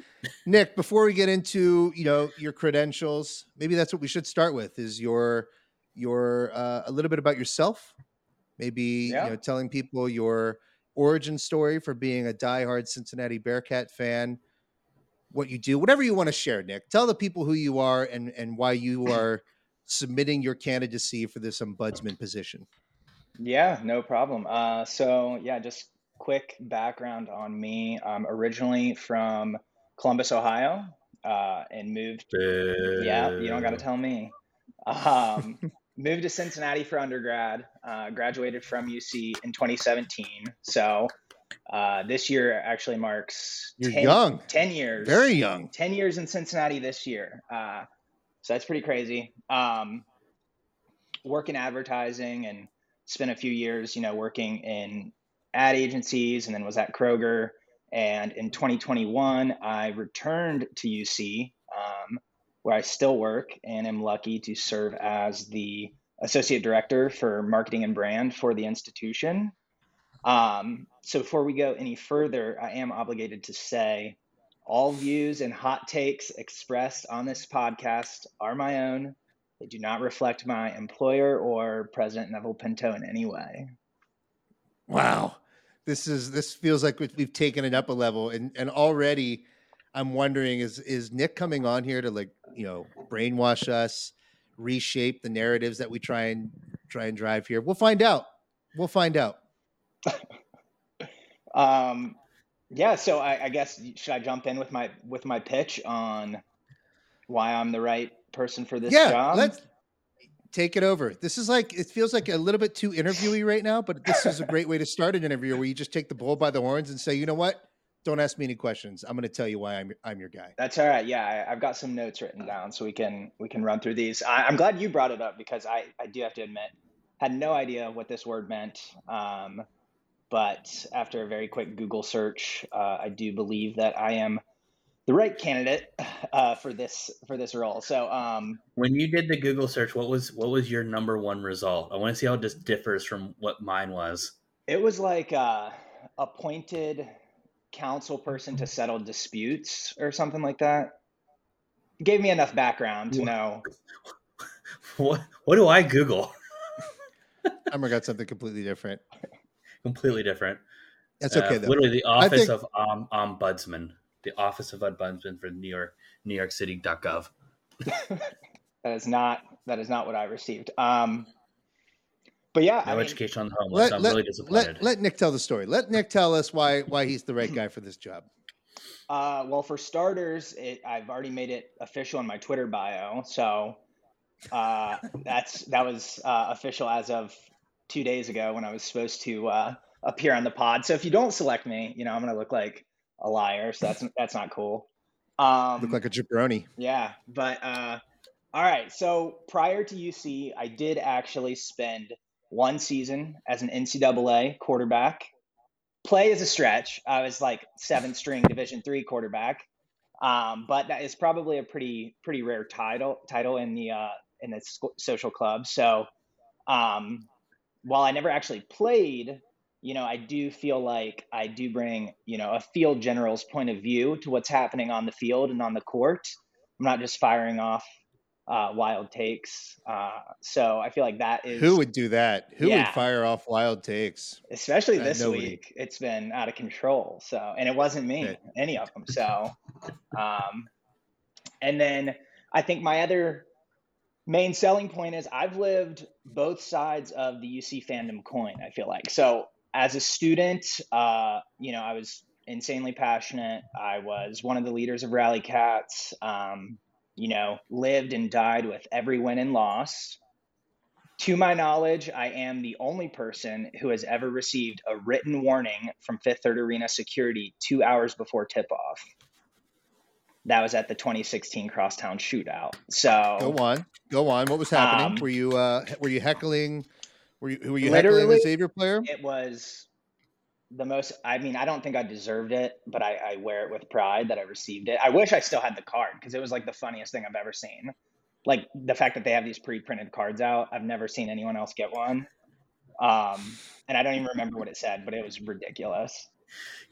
A: Nick, before we get into you know your credentials, maybe that's what we should start with is your your uh, a little bit about yourself. Maybe
C: Yeah.
A: you know telling people your origin story for being a diehard Cincinnati Bearcat fan, what you do, whatever you want to share. Nick, tell the people who you are and and why you are submitting your candidacy for this ombudsman position.
C: Yeah, no problem. Uh, so yeah, just quick background on me. I'm originally from Columbus, Ohio, uh, and moved. Yeah, you don't got to tell me. Um, moved to Cincinnati for undergrad. Uh, graduated from UC in 2017. So uh, this year actually marks
A: You're
C: 10,
A: young.
C: 10 years.
A: Very young.
C: 10 years in Cincinnati this year. Uh, so that's pretty crazy. Um, work in advertising and spent a few years, you know, working in ad agencies and then was at Kroger. And in 2021, I returned to UC, um, where I still work and am lucky to serve as the associate director for marketing and brand for the institution. Um, so before we go any further, I am obligated to say all views and hot takes expressed on this podcast are my own. They do not reflect my employer or President Neville Pinto in any way.
A: Wow. This is this feels like we- we've taken it up a level and and already I'm wondering is is Nick coming on here to like, you know, brainwash us, reshape the narratives that we try and try and drive here. We'll find out. We'll find out.
C: Um, yeah, so I, I guess should I jump in with my with my pitch on why I'm the right person for this
A: yeah,
C: job?
A: let's take it over. This is like it feels like a little bit too interviewy right now, but this is a great way to start an interview where you just take the bull by the horns and say, you know what? Don't ask me any questions. I'm going to tell you why I'm I'm your guy.
C: That's all right. Yeah, I, I've got some notes written down, so we can we can run through these. I, I'm glad you brought it up because I I do have to admit had no idea what this word meant. Um, but after a very quick Google search, uh, I do believe that I am the right candidate uh, for this for this role. So um,
B: When you did the Google search, what was what was your number one result? I want to see how this differs from what mine was.
C: it was like uh, appointed council person to settle disputes or something like that. Gave me enough background to
B: What?
C: know.
B: What what do I Google?
A: Emma got something completely different.
B: Completely different.
A: That's
B: Uh,
A: okay though.
B: literally, the office
A: think-
B: of um, ombudsman, the office of ombudsman for New York, New York City.gov.
C: That is not that is not what I received. Um, but yeah,
B: No
C: I mean,
B: education on the homeless.
A: Let,
B: I'm
A: let,
B: really disappointed.
A: let, let Nick tell the story. Let Nick tell us why why he's the right guy for this job.
C: Uh, well, for starters, it, I've already made it official in my Twitter bio, so uh, that's that was uh, official as of two days ago when I was supposed to uh, appear on the pod. So if you don't select me, you know I'm gonna look like a liar. So that's that's not cool. Um,
A: Look like a jabroni.
C: yeah, but uh, all right. So prior to UC, I did actually spend one season as an NCAA quarterback. Play is a stretch. I was like seventh string Division three quarterback, um, but that is probably a pretty pretty rare title title in the uh, in the social club. So um, while I never actually played, you know, I do feel like I do bring, you know, a field general's point of view to what's happening on the field and on the court. I'm not just firing off uh, wild takes. Uh, so I feel like that is
A: Who would do that? Who would fire off wild takes?
C: especially
A: Uh,
C: this week. It's been out of control. So, and it wasn't me, any of them. So, um, and then I think my other main selling point is I've lived both sides of the UC fandom coin. I feel like so as a student, uh, you know, I was insanely passionate. I was one of the leaders of Rally Cats. Um, you know, lived and died with every win and loss. To my knowledge, I am the only person who has ever received a written warning from Fifth Third Arena security two hours before tip off. That was at the 2016 Crosstown shootout. So
A: Go on, go on. What was happening?
C: Um,
A: were you uh were you heckling? Were you were you heckling the
C: Literally-
A: Xavier player?
C: it was the most i mean i don't think i deserved it but I, I wear it with pride that i received it. I wish i still had the card because it was like the funniest thing i've ever seen. Like the fact that they have these pre-printed cards out i've never seen anyone else get one. Um and i don't even remember what it said but it was ridiculous.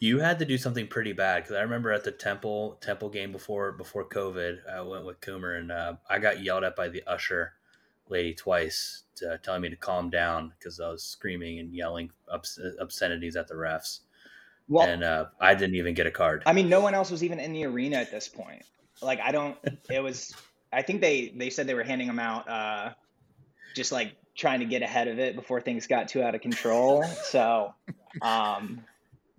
B: You had to do something pretty bad because I remember at the Temple Temple game before before COVID, I went with Coomer and uh, I got yelled at by the usher lady twice, to, telling me to calm down because I was screaming and yelling obs- obscenities at the refs,
C: well
B: and uh, I didn't even get a card.
C: i mean no one else was even in the arena at this point like i don't it was i think they they said they were handing them out uh just like trying to get ahead of it before things got too out of control so um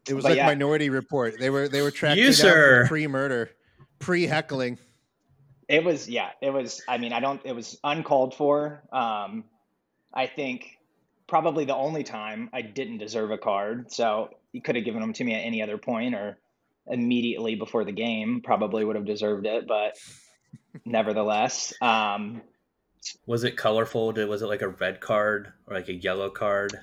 A: It was
C: But
A: like
C: yeah.
A: Minority Report. They were they were tracking
B: You,
A: down
B: sir.
A: pre-murder, pre-heckling.
C: It was yeah, it was I mean, I don't it was uncalled for. Um I think probably the only time I didn't deserve a card. So he could have given them to me at any other point or immediately before the game, probably would have deserved it, but nevertheless. Um
B: was it colorful? Did was it like a red card or like a yellow card?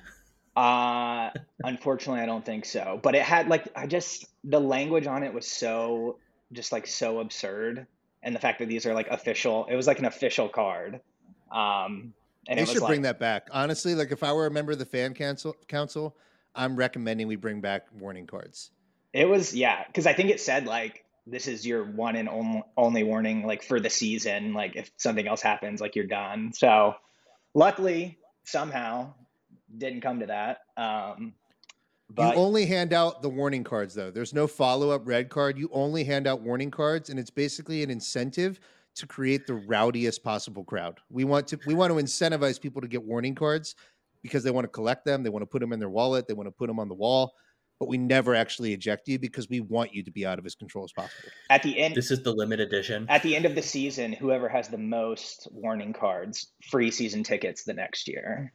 C: Uh unfortunately I don't think so. But it had like I just the language on it was so just like so absurd. And the fact that these are like official, it was like an official card. Um and
A: they should
C: was
A: bring that back. Honestly, like if I were a member of the fan council, council, I'm recommending we bring back warning cards.
C: It was yeah, because I think it said like this is your one and only, only warning like for the season. Like if something else happens, like you're done. So luckily, somehow, didn't come to that. Um, but
A: you only hand out the warning cards though. There's no follow up red card. You only hand out warning cards, and it's basically an incentive to create the rowdiest possible crowd. We want to we want to incentivize people to get warning cards because they want to collect them, they want to put them in their wallet, they want to put them on the wall. But we never actually eject you because we want you to be out of as control as possible.
C: at the end,
B: This is the limited edition.
C: at the end of the season, whoever has the most warning cards, free season tickets the next year.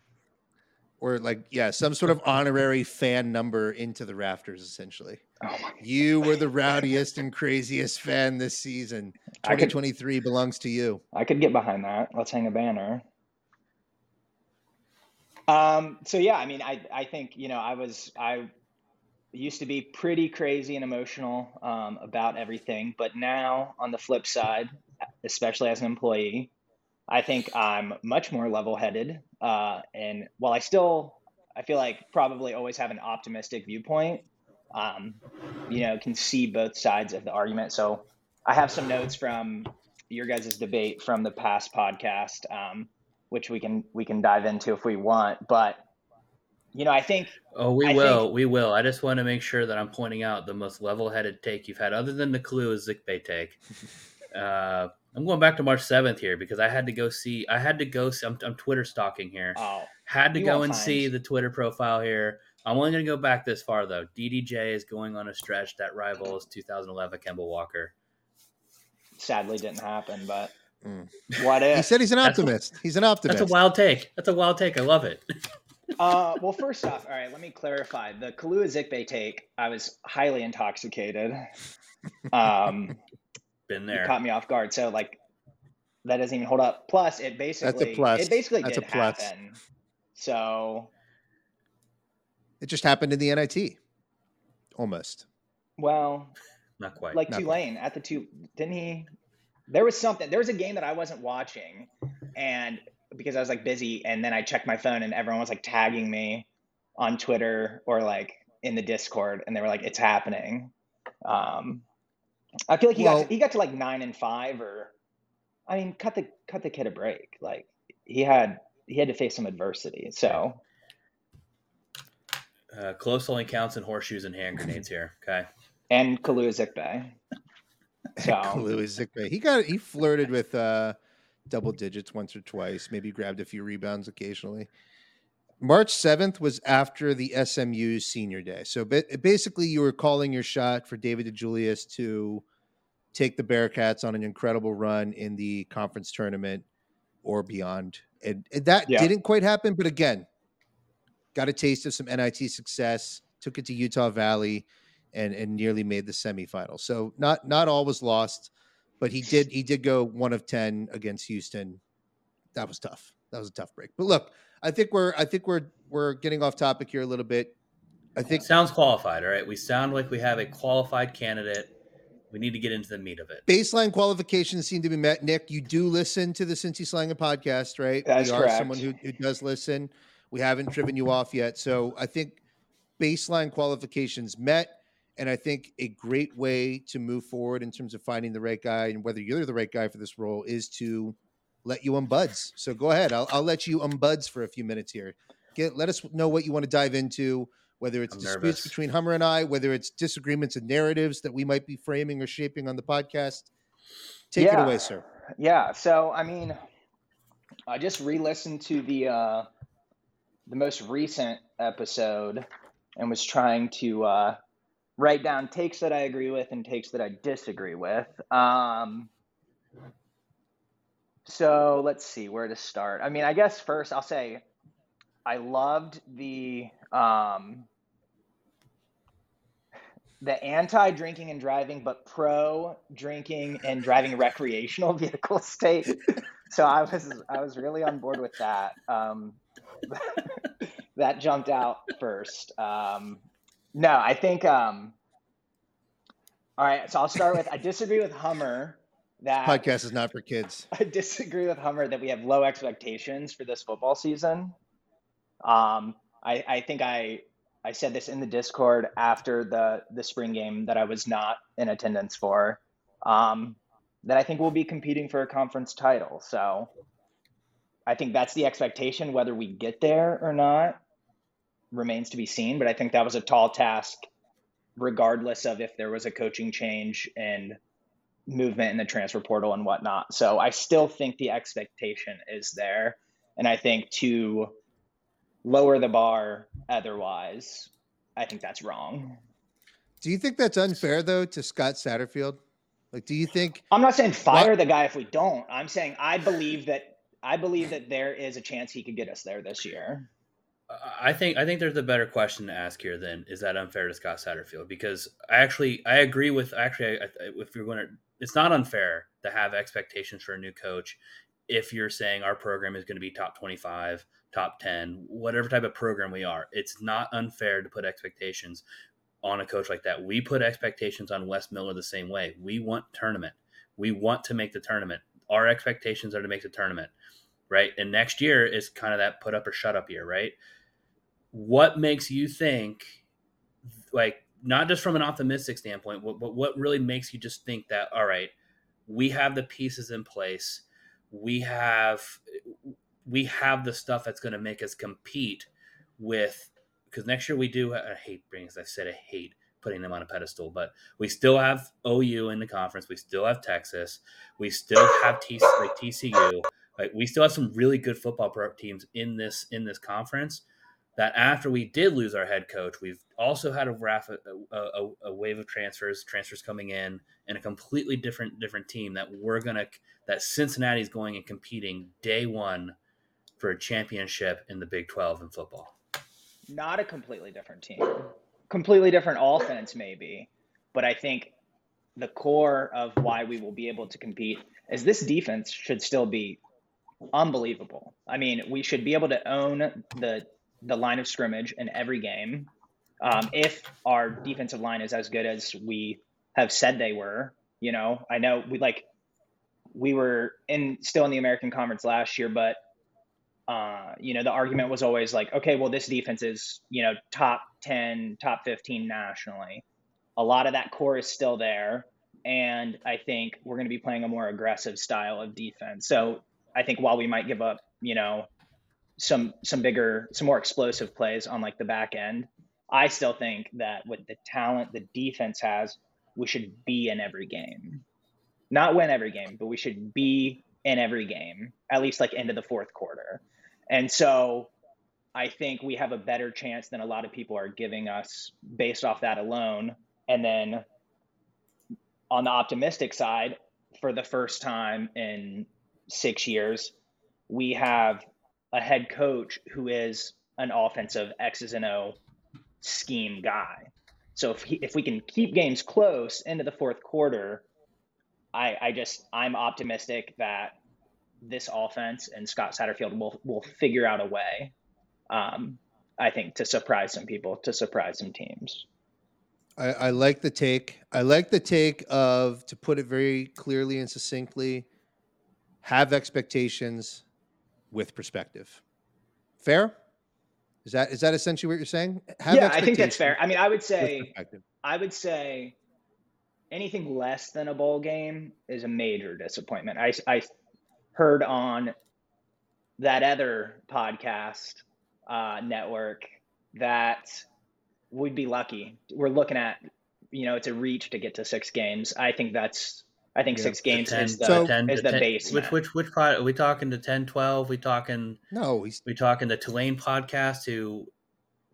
A: Or like, yeah, some sort of honorary fan number into the rafters, essentially.
C: Oh!
A: You were the rowdiest and craziest fan this season.
C: I could-
A: 2023 belongs to you.
C: I could get behind that. Let's hang a banner. Um, so yeah, I mean, I I think you know I was I used to be pretty crazy and emotional um, about everything, but now on the flip side, especially as an employee, I think I'm much more level-headed. Uh, and while I still, I feel like probably always have an optimistic viewpoint, um, you know, can see both sides of the argument. So I have some notes from your guys' debate from the past podcast, um, which we can we can dive into if we want. But you know, I think
B: Oh, we
C: I
B: will.
C: think-
B: we will. I just want to make sure that I'm pointing out the most level-headed take you've had, other than the Kalu Ezikpe take. Uh, I'm going back to March 7th here because I had to go see. I had to go. See, I'm, I'm Twitter stalking here.
C: oh
B: Had to go and
C: find-
B: see the Twitter profile here. I'm only going to go back this far though. DDJ is going on a stretch that rivals 2011 Kemba Walker.
C: sadly didn't happen, but
A: Mm.
C: what
A: He said he's an
B: That's a-
A: optimist. He's an optimist.
B: That's a wild take. That's a wild take. I love it.
C: uh, well, first off, all right, let me clarify. The Kalu Ezikpe take, I was highly intoxicated. Um,
B: Been
C: you caught me off guard. So like that doesn't even hold up. Plus, it basically
A: plus.
C: it basically
A: That's a
C: did
A: plus.
C: happen. So
A: It just happened in the NIT. Almost.
C: well,
B: Not quite.
C: like
A: Not
C: Tulane at the two, didn't he? There was something. There was a game that I wasn't watching, and because I was like busy, and then I checked my phone, and everyone was like tagging me on Twitter or like in the Discord, and they were like, "It's happening." Um, I feel like he
A: Well-
C: got to, he got to like nine and five, or I mean, cut the cut the kid a break. Like he had he had to face some adversity. So
B: Uh, close only counts in horseshoes and hand grenades here. Okay.
C: and Kalu Ezikpe. So
A: Kalu Ezikpe. He got he flirted with uh, double digits once or twice. Maybe grabbed a few rebounds occasionally. March seventh was after the SMU senior day, so basically you were calling your shot for David DeJulius to take the Bearcats on an incredible run in the conference tournament or beyond, and, and that
C: Yeah.
A: didn't quite happen. But again, got a taste of some NIT success, took it to Utah Valley, and and nearly made the semifinal. So not not all was lost, but he did he did go one of ten against Houston. That was tough. That was a tough break. But look, I think we're I think we're we're getting off topic here a little bit. I think
B: sounds qualified. All right. We sound like we have a qualified candidate. We need to get into the meat of it.
A: baseline qualifications seem to be met. Nick, you do listen to the Cincy Slang podcast, right?
C: That's
A: we are
C: correct.
A: someone who, who does listen. We haven't driven you off yet. So I think baseline qualifications met. And I think a great way to move forward in terms of finding the right guy and whether you're the right guy for this role is to let you unbuds. So go ahead. I'll, I'll let you unbuds for a few minutes here. Get let us know what you want to dive into, whether it's
B: I'm
A: disputes
B: nervous.
A: between Hummer and I, whether it's disagreements and narratives that we might be framing or shaping on the podcast. Take it away, sir.
C: Yeah, so I mean, I just re-listened to the uh, the most recent episode and was trying to uh, write down takes that I agree with and takes that I disagree with. Um, So let's see where to start. I mean, I guess first I'll say I loved the um, the anti drinking and driving, but pro drinking and driving recreational vehicle state. So I was I was really on board with that. Um, that jumped out first. Um, no, I think. Um, all right, so I'll start with I disagree with Hummer that
A: podcast is not for kids.
C: I disagree with Hummer that we have low expectations for this football season. Um, I, I think I I said this in the Discord after the the spring game that I was not in attendance for. Um, that I think we'll be competing for a conference title. So I think that's the expectation. Whether we get there or not remains to be seen. But I think that was a tall task, regardless of if there was a coaching change and movement in the transfer portal and whatnot. So I still think the expectation is there. And I think to lower the bar otherwise, I think that's wrong.
A: Do you think that's unfair though to Scott Satterfield? Like, do you think
C: I'm not saying fire what? the guy if we don't. I'm saying I believe that I believe that there is a chance he could get us there this year.
B: I think I think there's a better question to ask here than is that unfair to Scott Satterfield because I actually I agree with actually I, if you're going to it's not unfair to have expectations for a new coach if you're saying our program is going to be top 25 top 10 whatever type of program we are. It's not unfair to put expectations on a coach like that. We put expectations on wes miller the same way. We want tournament. We want to make the tournament. Our expectations are to make the tournament right? And next year is kind of that put up or shut up year right? What makes you think like not just from an optimistic standpoint, but what really makes you just think that, all right, we have the pieces in place. We have we have the stuff that's going to make us compete with because next year we do I hate bringing I said I hate putting them on a pedestal, but we still have OU in the conference. We still have Texas. We still have TC, like TCU. Like we still have some really good football teams in this in this conference that after we did lose our head coach, we've also had a, raft, a, a, a, wave of transfers, transfers coming in, and a completely different different team that we're gonna that Cincinnati's going and competing day one for a championship in the Big Twelve in football.
C: Not a completely different team, completely different offense, maybe, but I think the core of why we will be able to compete is this defense should still be unbelievable. I mean, we should be able to own the the line of scrimmage in every game. Um, if our defensive line is as good as we have said they were, you know, I know we like we were in still in the American Conference last year, but uh, you know, the argument was always like, okay, well, this defense is, you know, top 10, top 15 nationally. A lot of that core is still there. And I think we're going to be playing a more aggressive style of defense. So I think while we might give up, you know, some some bigger, some more explosive plays on like the back end. I still think that with the talent the defense has, we should be in every game. Not win every game, but we should be in every game, at least like into the fourth quarter. And so I think we have a better chance than a lot of people are giving us based off that alone. And then on the optimistic side, for the first time in six years, we have a head coach who is an offensive X's and O scheme guy. So if he, if we can keep games close into the fourth quarter, I, I just I'm optimistic that this offense and Scott Satterfield will will figure out a way. Um, I think to surprise some people, to surprise some teams.
A: I, I like the take. I like the take of to put it very clearly and succinctly. Have expectations, with perspective. Fair? Is that is that essentially what you're saying?
C: Have yeah, I think that's fair. I mean, I would say I would say anything less than a bowl game is a major disappointment. I I heard on that other podcast uh, network that we'd be lucky. We're looking at you know it's a reach to get to six games. I think that's I think yeah. six games 10, is the, so, 10, is the 10, base.
B: Which which which product are we talking to 10, 12? We talking
A: no, he's,
B: we talking the Tulane podcast who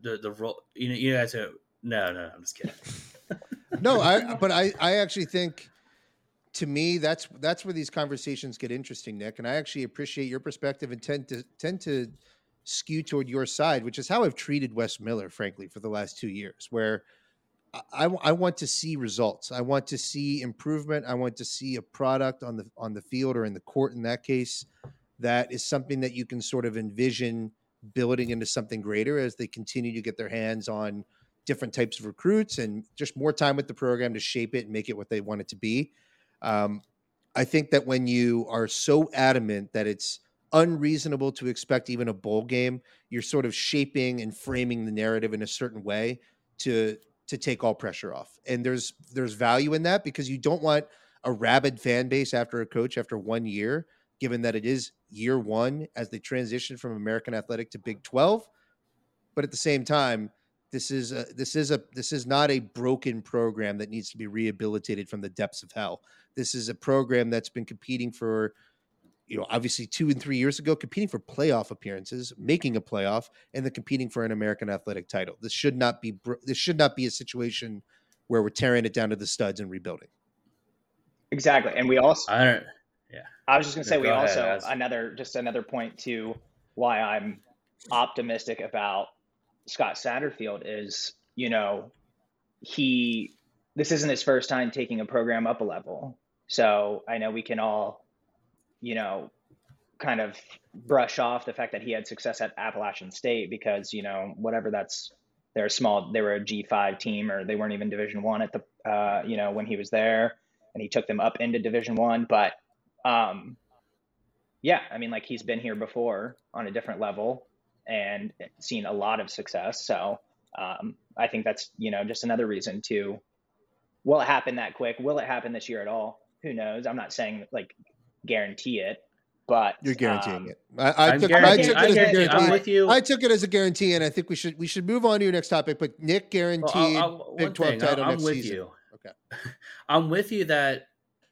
B: the the role you know you guys are no no I'm just kidding.
A: no, I but I I actually think to me, that's that's where these conversations get interesting, Nick. And I actually appreciate your perspective and tend to tend to skew toward your side, which is how I've treated Wes Miller, frankly, for the last two years, where I, I want to see results. I want to see improvement. I want to see a product on the on the field or in the court in that case that is something that you can sort of envision building into something greater as they continue to get their hands on different types of recruits and just more time with the program to shape it and make it what they want it to be. Um, I think that when you are so adamant that it's unreasonable to expect even a bowl game, you're sort of shaping and framing the narrative in a certain way to to take all pressure off. And there's there's value in that because you don't want a rabid fan base after a coach after one year, given that it is year one as they transition from American Athletic to Big 12. But at the same time, this is a, this is a this is not a broken program that needs to be rehabilitated from the depths of hell. This is a program that's been competing for you know, obviously two and three years ago, competing for playoff appearances, making a playoff, and then competing for an American athletic title. This should not be this should not be a situation where we're tearing it down to the studs and rebuilding.
C: Exactly, and we also.
B: I don't. Yeah.
C: I was just gonna say we also ahead, another just another point to why I'm optimistic about Scott Satterfield is you know he this isn't his first time taking a program up a level. So I know we can all you know, kind of brush off the fact that he had success at Appalachian State because, you know, whatever that's they're a small they were a G5 team or they weren't even division 1 at the uh, you know, when he was there and he took them up into division 1, but um yeah, I mean like he's been here before on a different level and seen a lot of success. So, um I think that's, you know, just another reason to will it happen that quick? Will it happen this year at all? Who knows? I'm not saying like guarantee it, but
A: you're guaranteeing um, it. I, I took, I took it as a guarantee. I'm with you. I took it as a guarantee, and I think we should we should move on to your next topic. But Nick guaranteed well, I'll, Big Twelve thing, title
B: I'm
A: next
B: with
A: season.
B: You.
A: Okay,
B: I'm with you that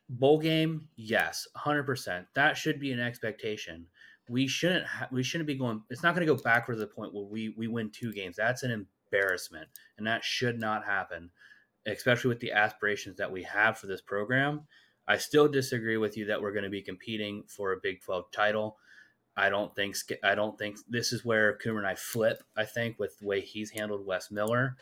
B: bowl game. Yes, hundred percent. That should be an expectation. We shouldn't. Ha- we shouldn't be going. It's not going to go backwards to the point where we we win two games. That's an embarrassment, and that should not happen. Especially with the aspirations that we have for this program I still disagree with you that we're going to be competing for a Big 12 title. I don't think I don't think this is where Coomer and I flip. I think with the way he's handled Wes Miller,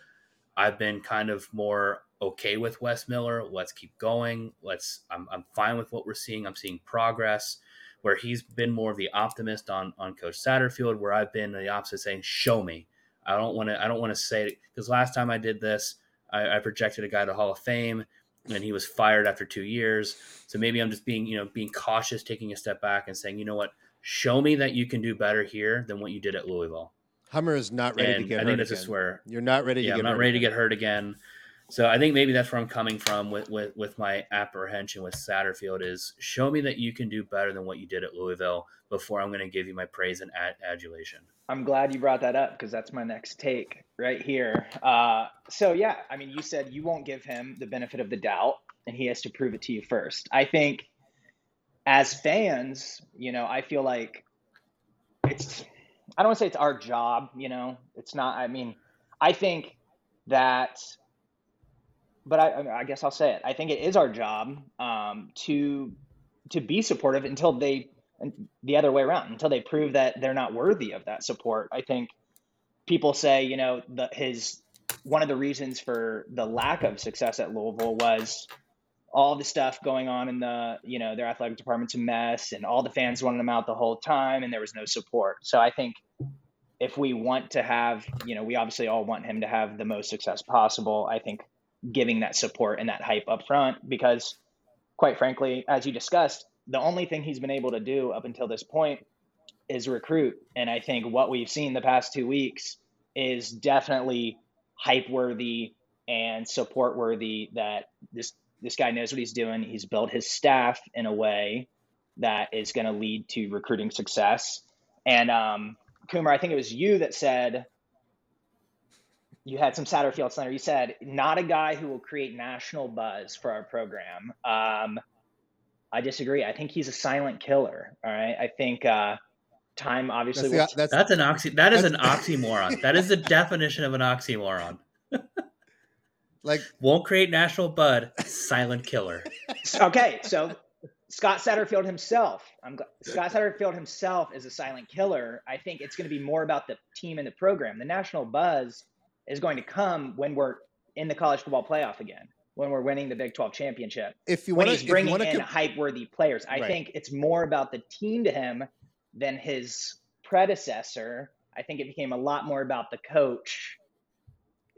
B: I've been kind of more okay with Wes Miller. Let's keep going. Let's. I'm, I'm fine with what we're seeing. I'm seeing progress. Where he's been more of the optimist on on Coach Satterfield, where I've been the opposite, saying, "Show me." I don't want to. I don't want to say because last time I did this, I, I projected a guy to Hall of Fame and he was fired after two years. So maybe I'm just being, you know, being cautious, taking a step back and saying, you know what, show me that you can do better here than what you did at Louisville.
A: Hummer is not ready and to get I hurt. I think that's again. just where you're not ready.
B: Yeah,
A: to
B: get I'm not ready again. to get hurt again. So I think maybe that's where I'm coming from with, with, with my apprehension with Satterfield is show me that you can do better than what you did at Louisville before I'm going to give you my praise and ad- adulation.
C: I'm glad you brought that up because that's my next take right here. Uh, so yeah, I mean, you said you won't give him the benefit of the doubt, and he has to prove it to you first. I think as fans, you know, I feel like it's I don't want to say it's our job, you know, it's not. I mean, I think that but I, I guess I'll say it. I think it is our job um, to to be supportive until they the other way around until they prove that they're not worthy of that support. I think people say, you know, the, his one of the reasons for the lack of success at Louisville was all the stuff going on in the, you know, their athletic department's a mess and all the fans wanted him out the whole time and there was no support. So I think if we want to have, you know, we obviously all want him to have the most success possible. I think giving that support and that hype up front because quite frankly as you discussed the only thing he's been able to do up until this point is recruit. And i think what we've seen the past two weeks is definitely hype worthy and support worthy that this this guy knows what he's doing. He's built his staff in a way that is going to lead to recruiting success. And um Coomer, I think it was you that said you had some Satterfield Slender. You said not a guy who will create national buzz for our program. Um, I disagree. I think he's a silent killer. All right. I think uh, time obviously.
B: That's, the, that's, that's, an oxy. That is an oxymoron. that is the definition of an oxymoron.
A: Like
B: Won't create national bud. Silent killer.
C: okay, so Scott Satterfield himself, I'm gl- Scott Satterfield himself is a silent killer. I think it's going to be more about the team and the program. The national buzz is going to come when we're in the college football playoff again, when we're winning the Big 12 championship,
A: if you
C: when
A: want
C: he's
A: to,
C: bringing
A: want
C: in
A: to,
C: hype-worthy players. I
A: Right.
C: think it's more about the team to him than his predecessor. I think it became a lot more about the coach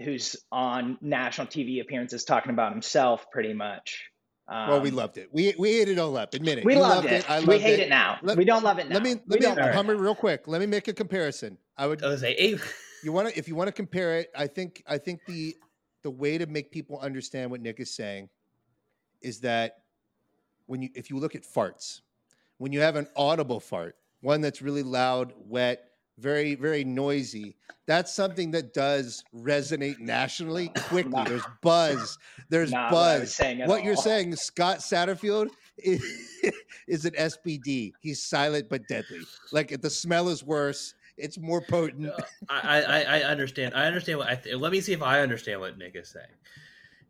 C: who's on national TV appearances talking about himself pretty much.
A: well, we
C: Um,
A: loved it. We we ate it all up. Admit it.
C: we
A: You
C: loved, it.
A: I
C: we hate it, now.
A: Let-
C: we don't love it now.
A: Let me
C: we
A: let me
C: don't
A: Hummer real quick. Let me make a comparison. I would
B: I was say, hey,
A: you want to if you want to compare it. I think I think the the way to make people understand what Nick is saying is that when you if you look at farts, when you have an audible fart, one that's really loud, wet, very very noisy, that's something that does resonate nationally quickly.
C: Nah.
A: There's buzz. There's
C: what
A: buzz.
C: saying
A: What you're saying, Scott Satterfield is, is an SBD. He's silent but deadly. Like the smell is worse. It's more potent.
B: Uh, I, I, I understand. I understand what I th- let me see if I understand what Nick is saying.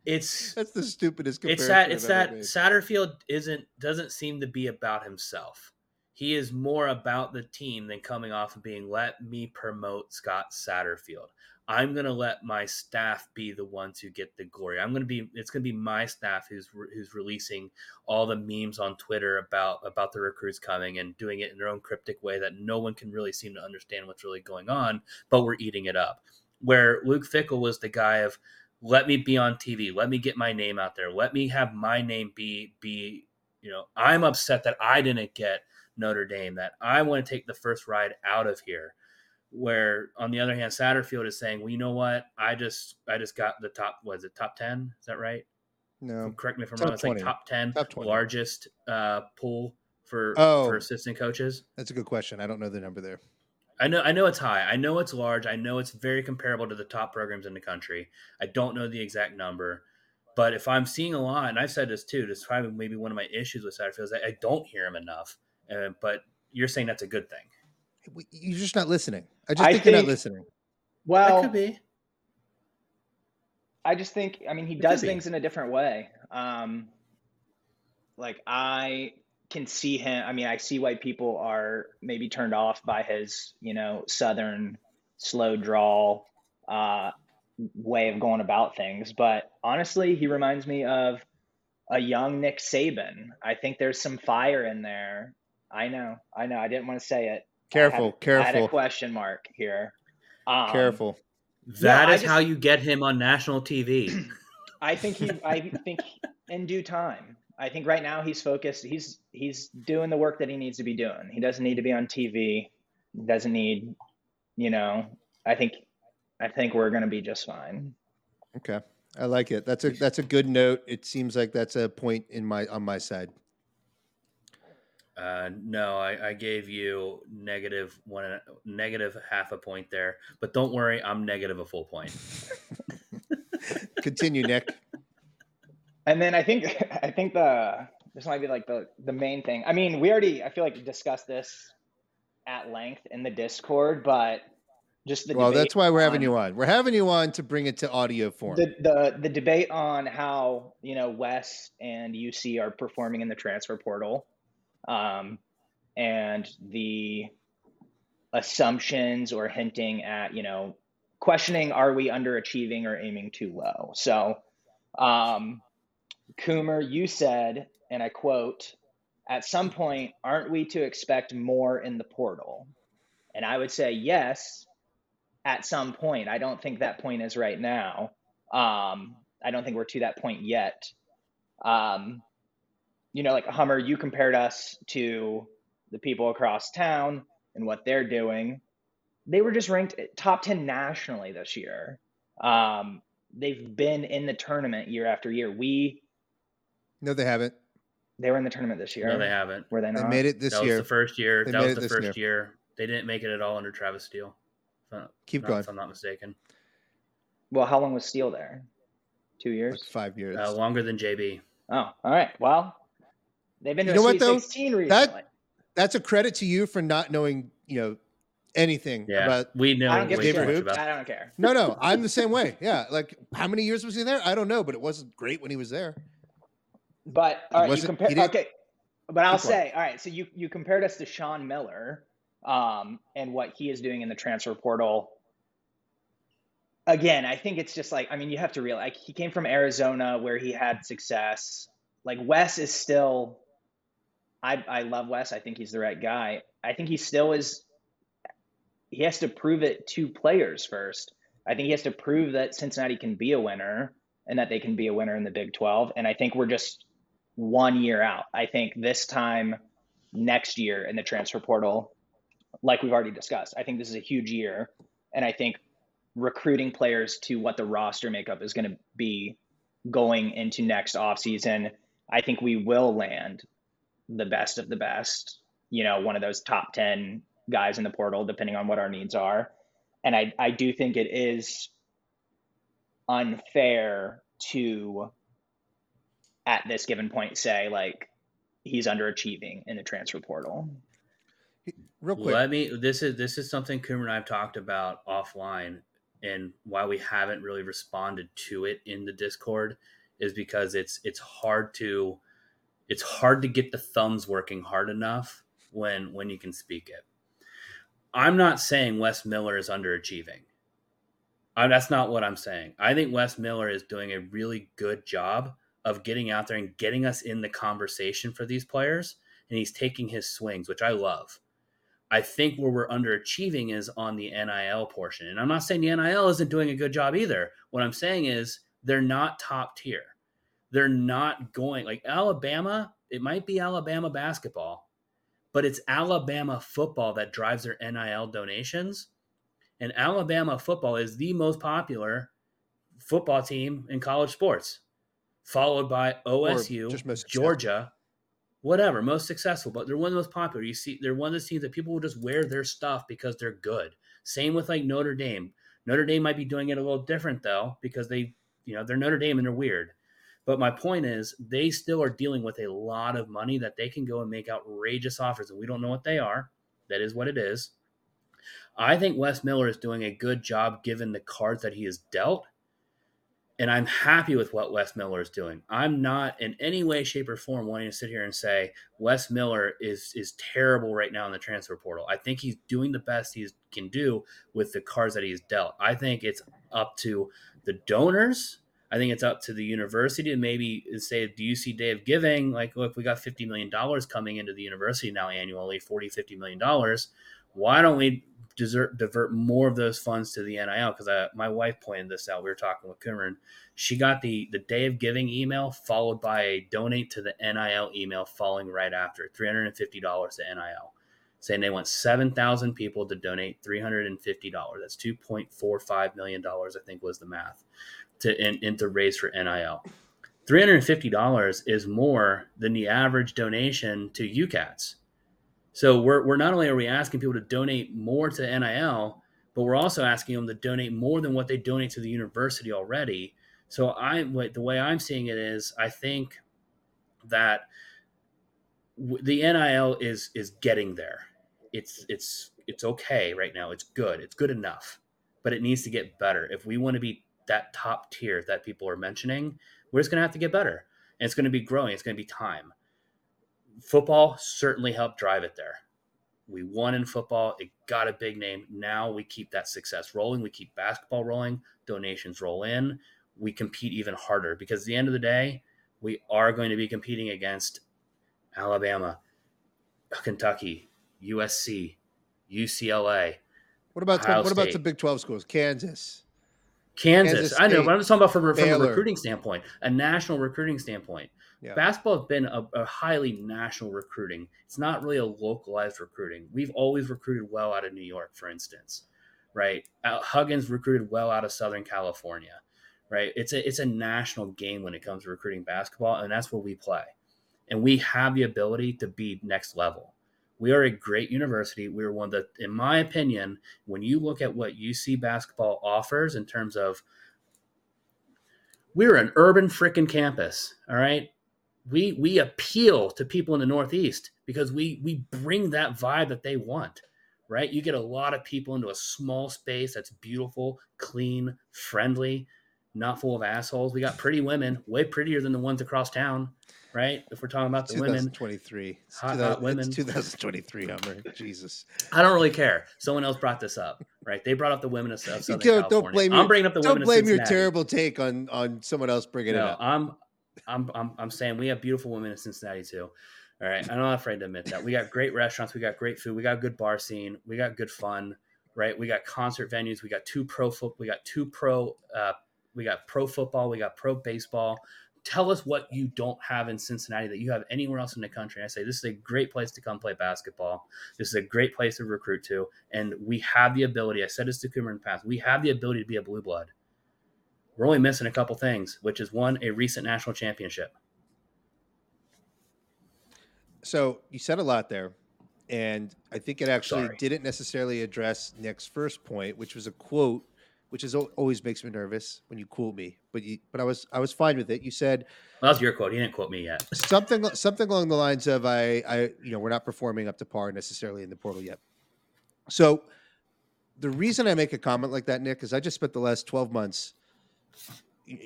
B: It's
A: That's the stupidest
B: it's that it's that
A: made.
B: Satterfield isn't doesn't seem to be about himself. He is more about the team than coming off of being let me promote Scott Satterfield. I'm gonna let my staff be the ones who get the glory. I'm gonna be it's gonna be my staff who's re- who's releasing all the memes on Twitter about about the recruits coming and doing it in their own cryptic way that no one can really seem to understand what's really going on, but we're eating it up. Where Luke Fickell was the guy of let me be on TV, let me get my name out there, let me have my name be be you know I'm upset that I didn't get Notre Dame, that I want to take the first ride out of here. Where on the other hand, Satterfield is saying, well, you know what? I just I just got the top was it top ten? Is that right?
A: no.
B: Correct me if I'm
A: Top
B: wrong. It's like top ten
A: Top 20.
B: largest uh, pool for
A: Oh.
B: for assistant coaches.
A: That's a good question. I don't know the number there.
B: I know I know it's high. I know it's large. I know it's very comparable to the top programs in the country. I don't know the exact number, but if I'm seeing a lot, and I've said this too, this is probably maybe one of my issues with Satterfield is that I don't hear him enough. Uh, but you're saying that's a good thing.
A: We- You're just not listening. I just
C: I
A: think, you're not listening.
C: Well,
B: that could be.
C: I just think, I mean, he
B: It
C: does
B: could be.
C: things in a different way. Um, like I can see him. I mean, I see why people are maybe turned off by his, you know, southern slow drawl uh, way of going about things. But honestly, he reminds me of a young Nick Saban. I think there's some fire in there. I know, I know. I didn't want to say it.
A: Careful,
C: I had, I had a
A: careful,
C: question mark here. Um,
A: careful.
B: That
C: I
B: is
C: just-
B: how you get him on national TV.
C: I think he. I think in due time. I think right now he's focused. He's he's doing the work that he needs to be doing. He doesn't need to be on TV. He doesn't need, you know. I think, I think we're gonna be just fine.
A: Okay, I like it. That's a that's a good note. It seems like that's a point in my on my side.
B: Uh, no, I, I gave you negative one, negative half a point there, but don't worry, I'm negative a full point.
A: Continue, Nick.
C: And then I think I think the this might be like the the main thing. I mean, we already I feel like discussed this at length in the Discord, but just the
A: Well, that's why we're having
C: on-
A: you on. We're having you on to bring it to audio form.
C: the the the debate on how you know Wes and UC are performing in the transfer portal, um, and the assumptions or hinting at you know questioning are we underachieving or aiming too low. So, um, Coomer, you said, and I quote, "At some point, aren't we to expect more in the portal?" And I would say yes. At some point, I don't think that point is right now. Um, I don't think we're to that point yet. Um, you know, like Hummer, you compared us to the people across town and what they're doing. They were just ranked top 10 nationally this year. Um, they've been in the tournament year after year. We,
A: no, they haven't.
C: they were in the tournament this year.
B: No, they haven't.
C: Were they
A: They made it this year.
B: that was the first year.
A: They
B: that
A: made
B: was
A: it
B: the
A: this
B: first year. They didn't make it at all under Travis Steele. If I'm-
A: Keep
B: not-
A: going.
B: If I'm not mistaken.
C: Well, how long was Steele there? Two
A: Like
C: years?
A: five years.
B: Uh, longer than JB.
C: Oh, all right. Well, they've been to
A: You know
C: a
A: what,
C: Sweet
A: though?
C: 16 recently.
A: That- That's a credit to you for not knowing, you know, anything
B: Yeah,
A: about.
B: we know
C: I don't give a
B: way too
A: David
B: much
C: shit.
B: About.
C: I don't care.
A: No, no, I'm the same way. Yeah, like how many years was he there? I don't know, but it wasn't great when he was there.
C: But all right, you
A: wasn't-
C: compare. Okay, but I'll
A: Keep going.
C: say, all right. So you you compared us to Sean Miller, um, and what he is doing in the transfer portal. Again, I think it's just like I mean, you have to realize like, he came from Arizona where he had success. Like Wes is still. I I love Wes. I think he's the right guy. I think he still is. He has to prove it to players first. I think he has to prove that Cincinnati can be a winner and that they can be a winner in the Big 12. And I think we're just one year out. I think this time next year in the transfer portal, like we've already discussed, I think this is a huge year. And I think recruiting players to what the roster makeup is going to be going into next offseason, I think we will land the best of the best, you know, one of those top 10 guys in the portal, depending on what our needs are. And I, I do think it is unfair to at this given point say like he's underachieving in the transfer portal.
A: Real quick,
B: Let me. This is this is something Coomer and I have talked about offline, and why we haven't really responded to it in the Discord is because it's it's hard to it's hard to get the thumbs working hard enough when when you can speak it. I'm not saying Wes Miller is underachieving. I, that's not what I'm saying. I think Wes Miller is doing a really good job of getting out there and getting us in the conversation for these players, and he's taking his swings, which I love. I think where we're underachieving is on the NIL portion. And I'm not saying the NIL isn't doing a good job either. What I'm saying is they're not top tier. They're not going like Alabama, it might be Alabama basketball, but it's Alabama football that drives their NIL donations. And Alabama football is the most popular football team in college sports, followed by OSU,
A: just most successful.
B: Georgia, whatever, most successful, but they're one of the most popular. You see, they're one of those teams that people will just wear their stuff because they're good. Same with like Notre Dame. Notre Dame might be doing it a little different though, because they, you know, they're Notre Dame and they're weird. But my point is, they still are dealing with a lot of money that they can go and make outrageous offers, and we don't know what they are. That is what it is. I think Wes Miller is doing a good job given the cards that he has dealt. And I'm happy with what Wes Miller is doing. I'm not in any way, shape, or form wanting to sit here and say Wes Miller is is terrible right now in the transfer portal. I think he's doing the best he can do with the cards that he's dealt. I think it's up to the donors. I think it's up to the university to maybe say, do you see Day of Giving? Like, look, we got $50 million coming into the university now annually, $40, $50 million. Why don't we desert, divert more of those funds to the NIL? Because my wife pointed this out. We were talking with Cameron. She got the, the Day of Giving email followed by a donate to the NIL email following right after $350 to NIL saying they want 7,000 people to donate $350. That's $2.45 million, I think was the math, to in, raise for NIL. $350 is more than the average donation to UCATS. So we're, we're not only are we asking people to donate more to NIL, but we're also asking them to donate more than what they donate to the university already. So I, the way I'm seeing it is, I think that the NIL is is getting there. It's it's it's okay right now. It's good. It's good enough, but it needs to get better. If we want to be that top tier that people are mentioning, we're just going to have to get better, and it's going to be growing. It's going to be time. Football certainly helped drive it there. We won in football. It got a big name. Now we keep that success rolling. We keep basketball rolling. Donations roll in. We compete even harder because at the end of the day, we are going to be competing against Alabama, Kentucky, USC, UCLA,
A: What about
B: Ohio
A: what about the Big Twelve schools? Kansas.
B: Kansas.
A: Kansas
B: I know, but I'm just talking about from, from a recruiting standpoint, a national recruiting standpoint.
A: Yeah.
B: Basketball has been a, a highly national recruiting. It's not really a localized recruiting. We've always recruited well out of New York, for instance, right? Uh, Huggins recruited well out of Southern California, right? It's a it's a national game when it comes to recruiting basketball, and that's where we play. And we have the ability to be next level. We are a great university. We're one the, in my opinion, when you look at what UC basketball offers in terms of we're an urban freaking campus, all right? We we appeal to people in the Northeast because we we bring that vibe that they want, right? You get a lot of people into a small space that's beautiful, clean, friendly, not full of assholes. We got pretty women, way prettier than the ones across town, right? If we're talking about the women,
A: 2023,
B: hot, hot women,
A: 2023 Hummer. Jesus,
B: I don't really care. Someone else brought this up, right? They brought up the women of Southern
A: don't,
B: California.
A: don't blame
B: I'm
A: your,
B: bringing up the women.
A: don't
B: blame
A: your terrible take on on someone else bringing it up.
B: I'm, I'm, I'm, I'm saying we have beautiful women in Cincinnati too. All right, I'm not afraid to admit that. We got great restaurants, we got great food, we got good bar scene, we got good fun, right? We got concert venues, we got two pro foot, we got two pro, uh, we got pro football, we got pro baseball. Tell us what you don't have in Cincinnati that you have anywhere else in the country. And I say this is a great place to come play basketball. This is a great place to recruit to, and we have the ability. I said this to Coomer in the past. We have the ability to be a blue blood. We're only missing a couple things, which is one, a recent national championship.
A: So you said a lot there, and I think it actually
B: Sorry.
A: didn't necessarily address Nick's first point, which was a quote, which is always makes me nervous when you quote me. But you, but I was I was fine with it. You said
B: Well, that was your quote. He didn't quote me yet.
A: something something along the lines of I I you know we're not performing up to par necessarily in the portal yet. So the reason I make a comment like that, Nick, is I just spent the last twelve months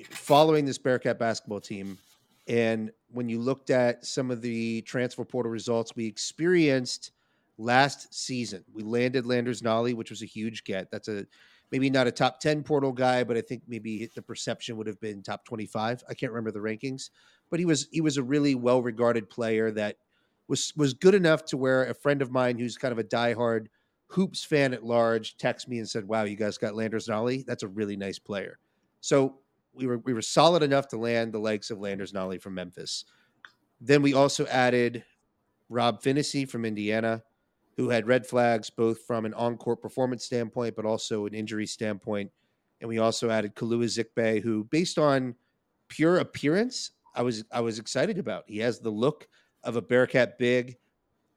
A: following this Bearcat basketball team, and when you looked at some of the transfer portal results we experienced last season, we landed Landers Nolley, which was a huge get. That's a maybe not a top 10 portal guy, but I think maybe the perception would have been top 25. I can't remember the rankings, but he was he was a really well-regarded player that was was good enough to where a friend of mine who's kind of a diehard hoops fan at large texted me and said, "Wow, you guys got Landers Nolley. That's a really nice player." So we were we were solid enough to land the legs of Landers Nolley from Memphis. Then we also added Rob Phinisee from Indiana, who had red flags both from an on-court performance standpoint, but also an injury standpoint. And we also added Kalu Ezikpe, who, based on pure appearance, I was I was excited about. He has the look of a Bearcat big.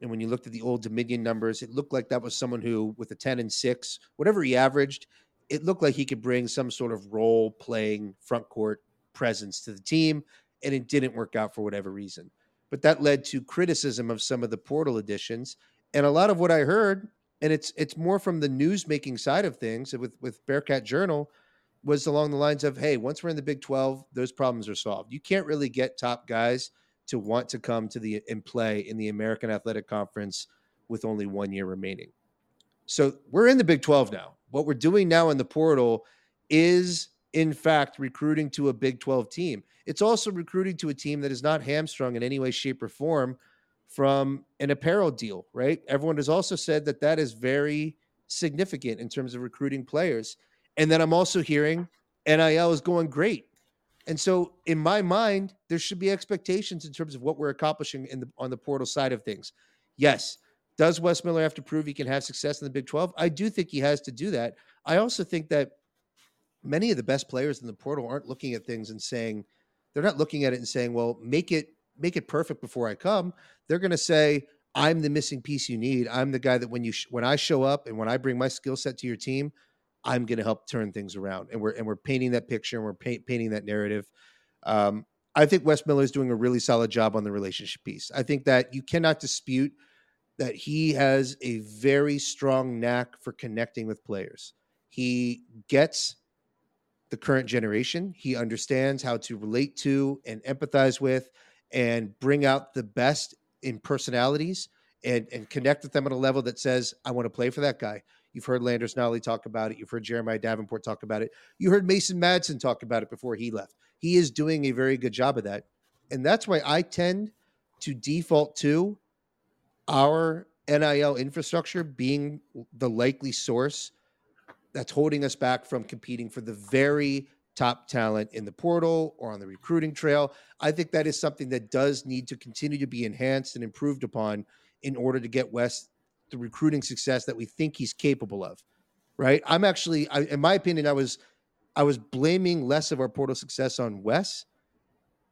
A: And when you looked at the old Dominion numbers, it looked like that was someone who, with a 10 and 6, whatever he averaged, it looked like he could bring some sort of role playing front court presence to the team. And it didn't work out for whatever reason. But that led to criticism of some of the portal additions. And a lot of what I heard, and it's it's more from the news making side of things with, with Bearcat Journal, was along the lines of, hey, once we're in the Big 12, those problems are solved. You can't really get top guys to want to come to the and play in the American Athletic Conference with only one year remaining. So we're in the Big 12 now. What we're doing now in the portal is, in fact, recruiting to a Big 12 team. It's also recruiting to a team that is not hamstrung in any way, shape, or form from an apparel deal, right? Everyone has also said that that is very significant in terms of recruiting players. And then I'm also hearing NIL is going great. And so in my mind, there should be expectations in terms of what we're accomplishing in the on the portal side of things. Yes, does Wes Miller have to prove he can have success in the Big 12? I do think he has to do that. I also think that many of the best players in the portal aren't looking at things and saying they're not looking at it and saying, "Well, make it make it perfect before I come." They're going to say, "I'm the missing piece you need. I'm the guy that when you sh- when I show up and when I bring my skill set to your team, I'm going to help turn things around." And we're and we're painting that picture and we're paint, painting that narrative. Um, I think Wes Miller is doing a really solid job on the relationship piece. I think that you cannot dispute that he has a very strong knack for connecting with players. He gets the current generation. He understands how to relate to and empathize with and bring out the best in personalities and, and connect with them at a level that says, I want to play for that guy. You've heard Landers Nolley talk about it. You've heard Jeremiah Davenport talk about it. You heard Mason Madsen talk about it before he left. He is doing a very good job of that. And that's why I tend to default to our NIL infrastructure being the likely source that's holding us back from competing for the very top talent in the portal or on the recruiting trail. I think that is something that does need to continue to be enhanced and improved upon in order to get Wes the recruiting success that we think he's capable of. Right? I'm actually, I, in my opinion, I was, I was blaming less of our portal success on Wes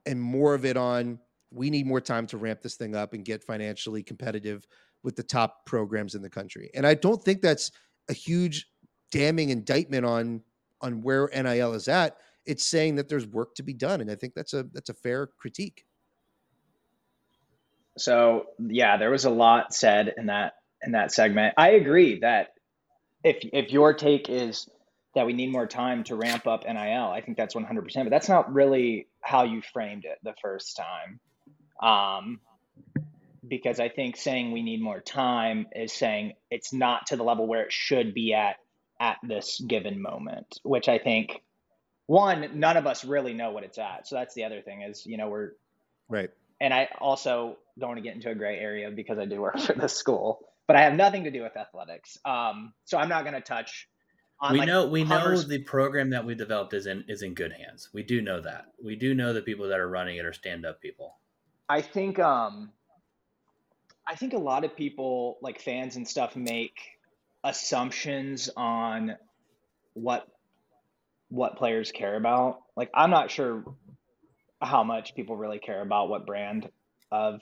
A: and more of it on we need more time to ramp this thing up and get financially competitive with the top programs in the country. And I don't think that's a huge damning indictment on on where NIL is at. It's saying that there's work to be done, and I think that's a that's a fair critique.
C: So yeah, there was a lot said in that in that segment. I agree that if if your take is that we need more time to ramp up NIL, I think that's 100%. But that's not really how you framed it the first time. Um, because I think saying we need more time is saying it's not to the level where it should be at at this given moment, which I think one, none of us really know what it's at. So that's the other thing is, you know, we're
A: right.
C: And I also don't want to get into a gray area because I do work for the school, but I have nothing to do with athletics. Um, so I'm not going to touch.
B: we like know we know the program that we developed is in is in good hands. We do know that. We do know the people that are running it are stand up people.
C: I think um, I think a lot of people, like fans and stuff, make assumptions on what what players care about. Like I'm not sure how much people really care about what brand of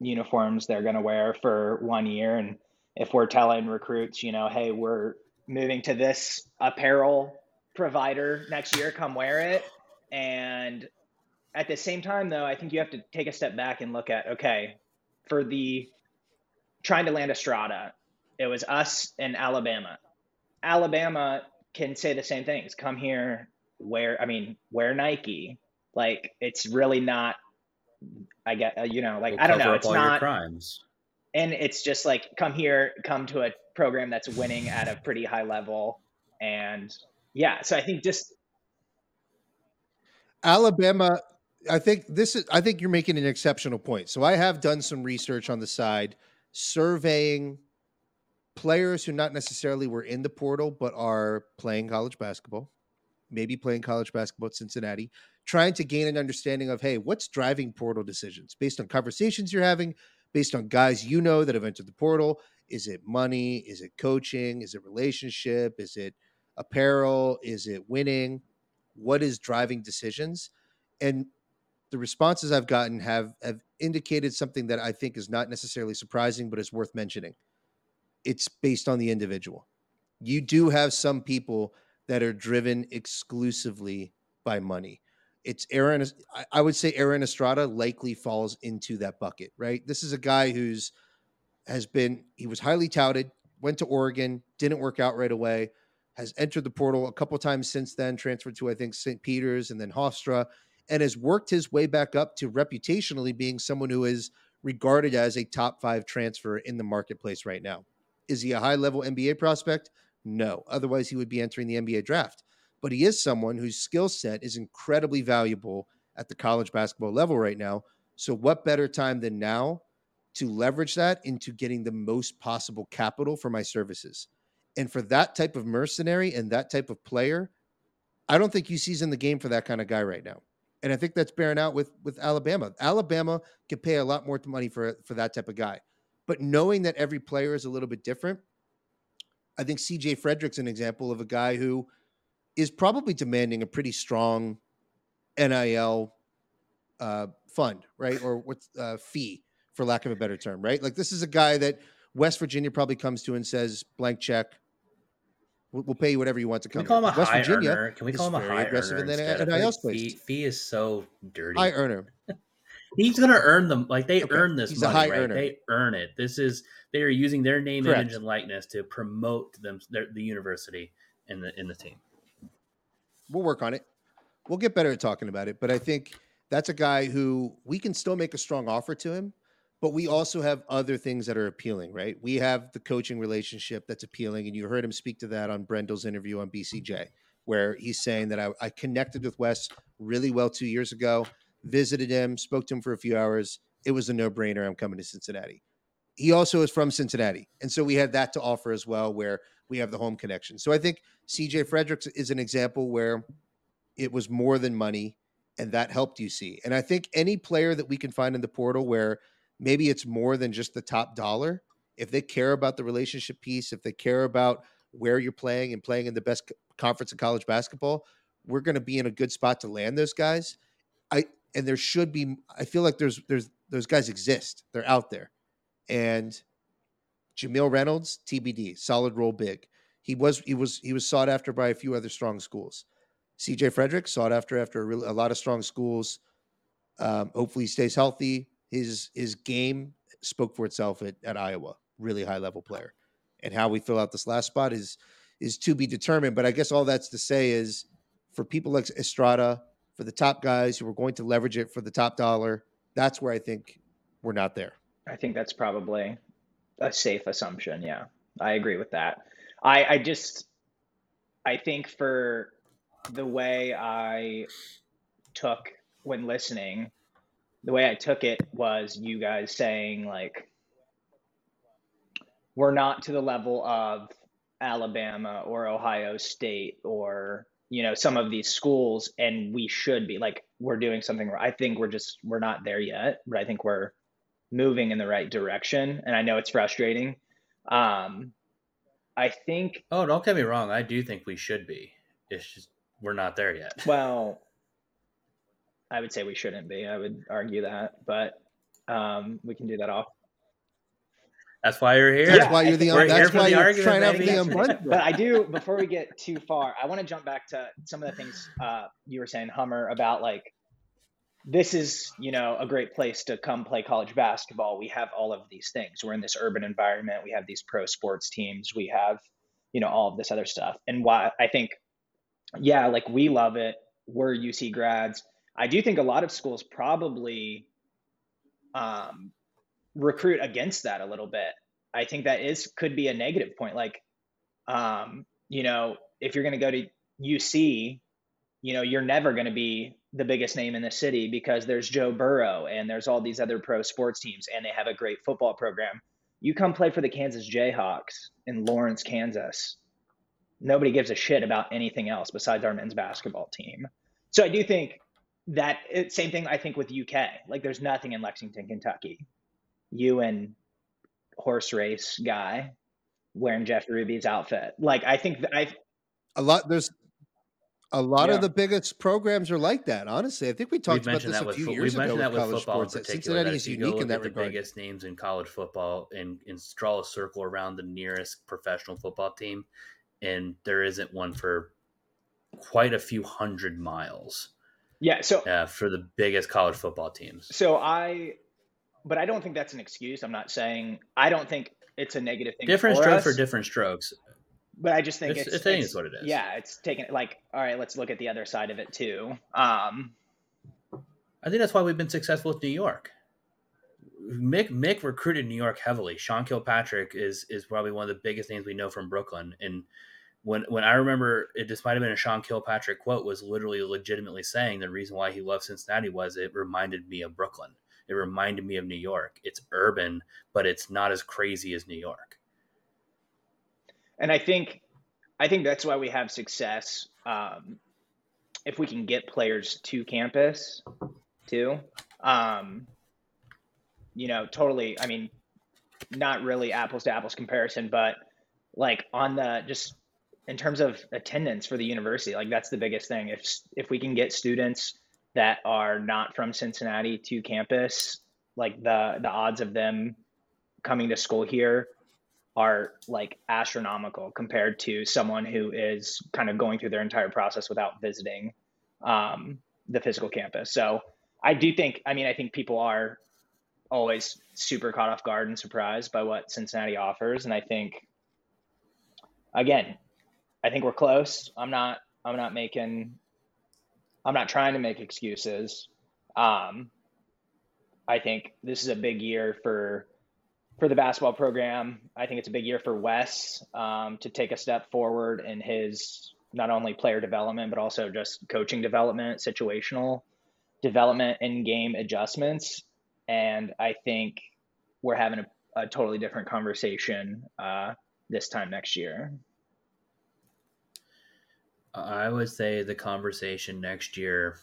C: uniforms they're going to wear for one year and if we're telling recruits, you know, hey, we're moving to this apparel provider next year, come wear it. And at the same time though, I think you have to take a step back and look at okay, for the trying to land Estrada, it was us and Alabama. Alabama can say the same things. Come here, wear. I mean, wear Nike. Like it's really not. I get uh, you know like we'll I don't know. It's not
B: crimes.
C: And it's just like come here, come to a program that's winning at a pretty high level, and yeah. So I think just
A: Alabama I think this is I think you're making an exceptional point. So I have done some research on the side surveying players who not necessarily were in the portal but are playing college basketball, maybe playing college basketball at Cincinnati, trying to gain an understanding of hey, what's driving portal decisions based on conversations you're having, based on guys you know that have entered the portal. Is it money? Is it coaching? Is it relationship? Is it apparel? Is it winning? What is driving decisions? And the responses I've gotten have have indicated something that I think is not necessarily surprising, but is worth mentioning. It's based on the individual. You do have some people that are driven exclusively by money. It's Aaron. I would say Aaron Estrada likely falls into that bucket, right? This is a guy who's has been he was highly touted, went to Oregon, didn't work out right away, has entered the portal a couple times since then, transferred to I think St. Peter's and then Hofstra and has worked his way back up to reputationally being someone who is regarded as a top five transfer in the marketplace right now. Is he a high level NBA prospect? No. Otherwise, he would be entering the NBA draft. But he is someone whose skill set is incredibly valuable at the college basketball level right now. So, what better time than now to leverage that into getting the most possible capital for my services? And for that type of mercenary and that type of player, I don't think UC's in the game for that kind of guy right now and I think that's bearing out with with Alabama. Alabama could pay a lot more money for for that type of guy, but knowing that every player is a little bit different, I think C.J. Fredrick's an example of a guy who is probably demanding a pretty strong NIL uh, fund, right, or what's uh, fee, for lack of a better term, right? Like this is a guy that West Virginia probably comes to and says blank check We'll, we'll pay you whatever you want to come.
B: Can we call him a West high Virginia earner? Can we call him a high aggressive earner? And then NIL Fee, fee is so dirty.
A: High earner.
B: He's gonna earn them. Like they okay. earn this He's money, right? Earner. They earn it. This is they are using their name, Correct. image, and likeness to promote them, their, the university and the in the team.
A: We'll work on it. We'll get better at talking about it. But I think that's a guy who we can still make a strong offer to him but we also have other things that are appealing, right? We have the coaching relationship that's appealing, and you heard him speak to that on Brendel's interview on BCJ, where he's saying that I, I connected with Wes really well two years ago, visited him, spoke to him for a few hours. It was a no brainer. I'm coming to Cincinnati. He also is from Cincinnati, and so we had that to offer as well, where we have the home connection. So I think CJ Fredricks is an example where it was more than money, and that helped UC. And I think any player that we can find in the portal where maybe it's more than just the top dollar. If they care about the relationship piece, if they care about where you're playing and playing in the best conference in college basketball, we're going to be in a good spot to land those guys. I and there should be. I feel like there's there's those guys exist. They're out there, and Jamil Reynolds, TBD, solid role big. He was he was he was sought after by a few other strong schools. CJ Fredrick sought after after a, real, a lot of strong schools. Um, hopefully, he stays healthy his his game spoke for itself at, at Iowa. really high level player. And how we fill out this last spot is is to be determined. But I guess all that's to say is for people like Estrada, for the top guys who are going to leverage it for the top dollar, that's where I think we're not there.
C: I think that's probably a safe assumption. Yeah, I agree with that. I, I just, I think for the way I took when listening, the way I took it was you guys saying, like, we're not to the level of Alabama or Ohio State or you know some of these schools and we should be like we're doing something i think we're just we're not there yet but i think we're moving in the right direction and i know it's frustrating. Um i think
B: oh don't get me wrong i do think we should be. It's just we're not there yet.
C: Well i would say we shouldn't be i would argue that but um we can do that off
B: that's why you're here.
A: That's why you're the. We're that's why you're trying out the
C: unbundled. But I do. Before we get too far, I want to jump back to some of the things uh, you were saying, Hummer, about like this is you know a great place to come play college basketball. We have all of these things. We're in this urban environment. We have these pro sports teams. We have you know all of this other stuff. And why I think, yeah, like we love it. We're UC grads. I do think a lot of schools probably um, recruit against that a little bit. I think that is could be a negative point. Like, um, you know, if you're going to go to UC, you know, you're never going to be the biggest name in the city because there's Joe Burrow and there's all these other pro sports teams and they have a great football program. You come play for the Kansas Jayhawks in Lawrence, Kansas. Nobody gives a shit about anything else besides our men's basketball team. So I do think that it, same thing I think with UK. Like there's nothing in Lexington, Kentucky you and horse race guy wearing Jeff Ruby's outfit. Like I think I
A: a lot there's a lot yeah. of the biggest programs are like that. Honestly, I think we talked about this a few fo- years ago with college sports. That Cincinnati is unique in that regard.
B: The biggest names in college football and, and draw a circle around the nearest professional football team, and there isn't one for quite a few hundred miles.
C: Yeah. So
B: uh, for the biggest college football teams.
C: So I but I don't think that's an excuse. I'm not saying I don't think it's a negative thing.
B: Different for strokes for different strokes.
C: But I just think
B: it's,
C: it's,
B: it's, it's, it's what it is.
C: Yeah, it's taking like all right. Let's look at the other side of it too. Um,
B: I think that's why we've been successful with New York. Mick Mick recruited New York heavily. Sean Kilpatrick is is probably one of the biggest names we know from Brooklyn. And when when I remember it, this might have been a Sean Kilpatrick quote, was literally legitimately saying the reason why he loved Cincinnati was it reminded me of Brooklyn. It reminded me of New York. It's urban, but it's not as crazy as New York.
C: And I think, I think that's why we have success. Um, if we can get players to campus, too. Um, you know, totally. I mean, not really apples to apples comparison, but like on the just in terms of attendance for the university, like that's the biggest thing. If if we can get students that are not from Cincinnati to campus, like the the odds of them coming to school here are like astronomical compared to someone who is kind of going through their entire process without visiting um, the physical campus. So I do think, I mean, I think people are always super caught off guard and surprised by what Cincinnati offers, and I think, again, I think we're close. I'm not. I'm not making I'm not trying to make excuses. Um, I think this is a big year for for the basketball program. I think it's a big year for Wes um, to take a step forward in his not only player development but also just coaching development, situational development, in game adjustments. And I think we're having a, a totally different conversation uh, this time next year.
B: I would say the conversation next year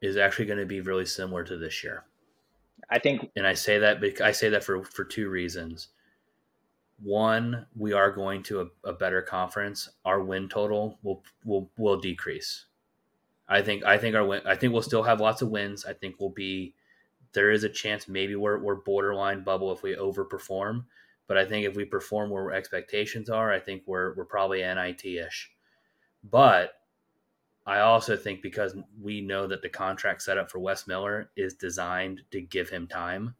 B: is actually going to be really similar to this year.
C: I think,
B: and I say that because I say that for for two reasons. One, we are going to a, a better conference. Our win total will will will decrease. I think I think our win. I think we'll still have lots of wins. I think we'll be. There is a chance maybe we're we're borderline bubble if we overperform, but I think if we perform where expectations are, I think we're we're probably NIT ish. But I also think because we know that the contract setup for Wes Miller is designed to give him time,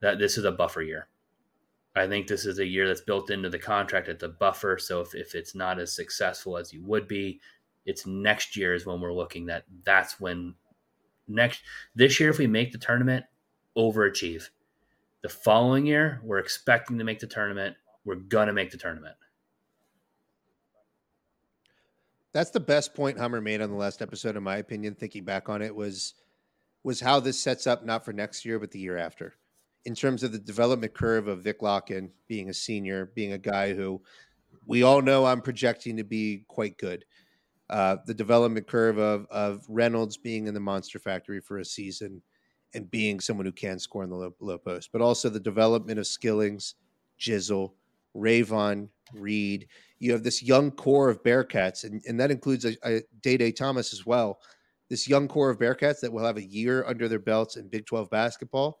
B: that this is a buffer year. I think this is a year that's built into the contract at the buffer. So if, if it's not as successful as you would be, it's next year is when we're looking that that's when next this year if we make the tournament, overachieve. The following year, we're expecting to make the tournament. We're gonna make the tournament.
A: That's the best point Hummer made on the last episode, in my opinion. Thinking back on it, was was how this sets up not for next year, but the year after in terms of the development curve of Vic Lakhin being a senior, being a guy who we all know I'm projecting to be quite good. Uh, the development curve of of Reynolds being in the monster factory for a season and being someone who can score in the low, low post, but also the development of Skillings, Jizzle, Rayvon, Reed. You have this young core of Bearcats, and, and that includes uh, uh, a, a Day Day Thomas as well. This young core of Bearcats that will have a year under their belts in Big 12 basketball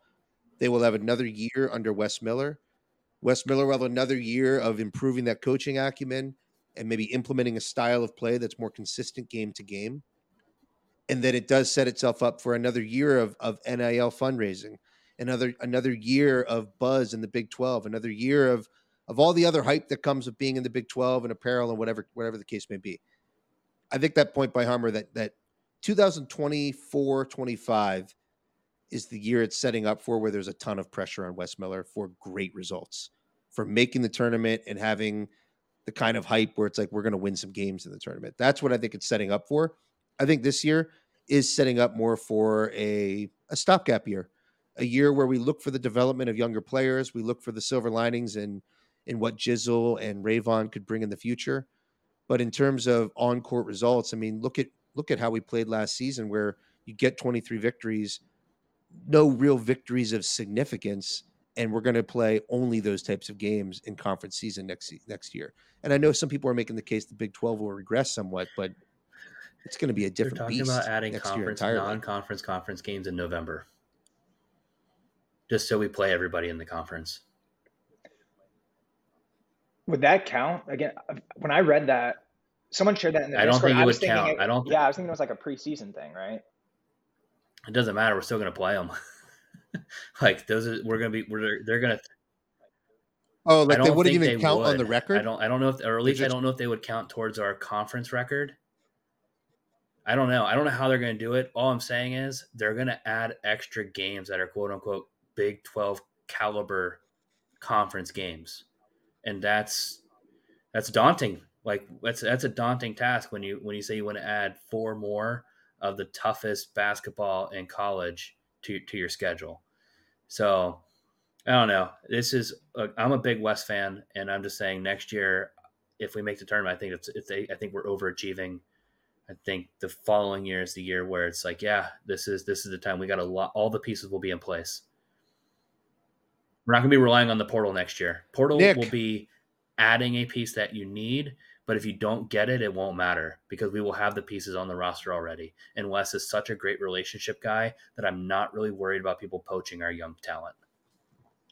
A: they will have another year under Wes Miller. Wes Miller will have another year of improving that coaching acumen and maybe implementing a style of play that's more consistent game to game. And then it does set itself up for another year of, of NIL fundraising, another another year of buzz in the Big 12, another year of of all the other hype that comes with being in the Big 12 and apparel and whatever whatever the case may be. I think that point by Hummer that that 2024 25 is the year it's setting up for where there's a ton of pressure on Wes Miller for great results, for making the tournament and having the kind of hype where it's like we're going to win some games in the tournament. That's what I think it's setting up for. I think this year is setting up more for a a stopgap year, a year where we look for the development of younger players, we look for the silver linings and in what Jizzle and Rayvon could bring in the future. But in terms of on court results, I mean, look at look at how we played last season, where you get 23 victories no real victories of significance and we're going to play only those types of games in conference season next next year. And I know some people are making the case the Big 12 will regress somewhat, but it's going to be a different
B: They're talking
A: beast
B: about adding conference non-conference conference games in November. Just so we play everybody in the conference.
C: Would that count? Again, when I read that, someone shared that in the
B: I don't
C: Discord.
B: think it
C: I
B: would count.
C: It,
B: I don't.
C: yeah, I was thinking it was like a preseason thing, right?
B: It doesn't matter. We're still going to play them. like those are we're going to be we're they're going to.
A: Oh, like they wouldn't even they count would. on the record.
B: I don't. I don't know if, or at least just... I don't know if they would count towards our conference record. I don't know. I don't know how they're going to do it. All I'm saying is they're going to add extra games that are quote unquote Big 12 caliber conference games, and that's that's daunting. Like that's that's a daunting task when you when you say you want to add four more of the toughest basketball in college to to your schedule. So I don't know. This is I'm a big Wes fan, and I'm just saying next year, if we make the tournament, I think it's, it's I think we're overachieving. I think the following year is the year where it's like, yeah, this is this is the time we got a lot. All the pieces will be in place. We're not going to be relying on the portal next year. Portal Nick. will be adding a piece that you need, but if you don't get it, it won't matter because we will have the pieces on the roster already. And Wes is such a great relationship guy that I'm not really worried about people poaching our young talent.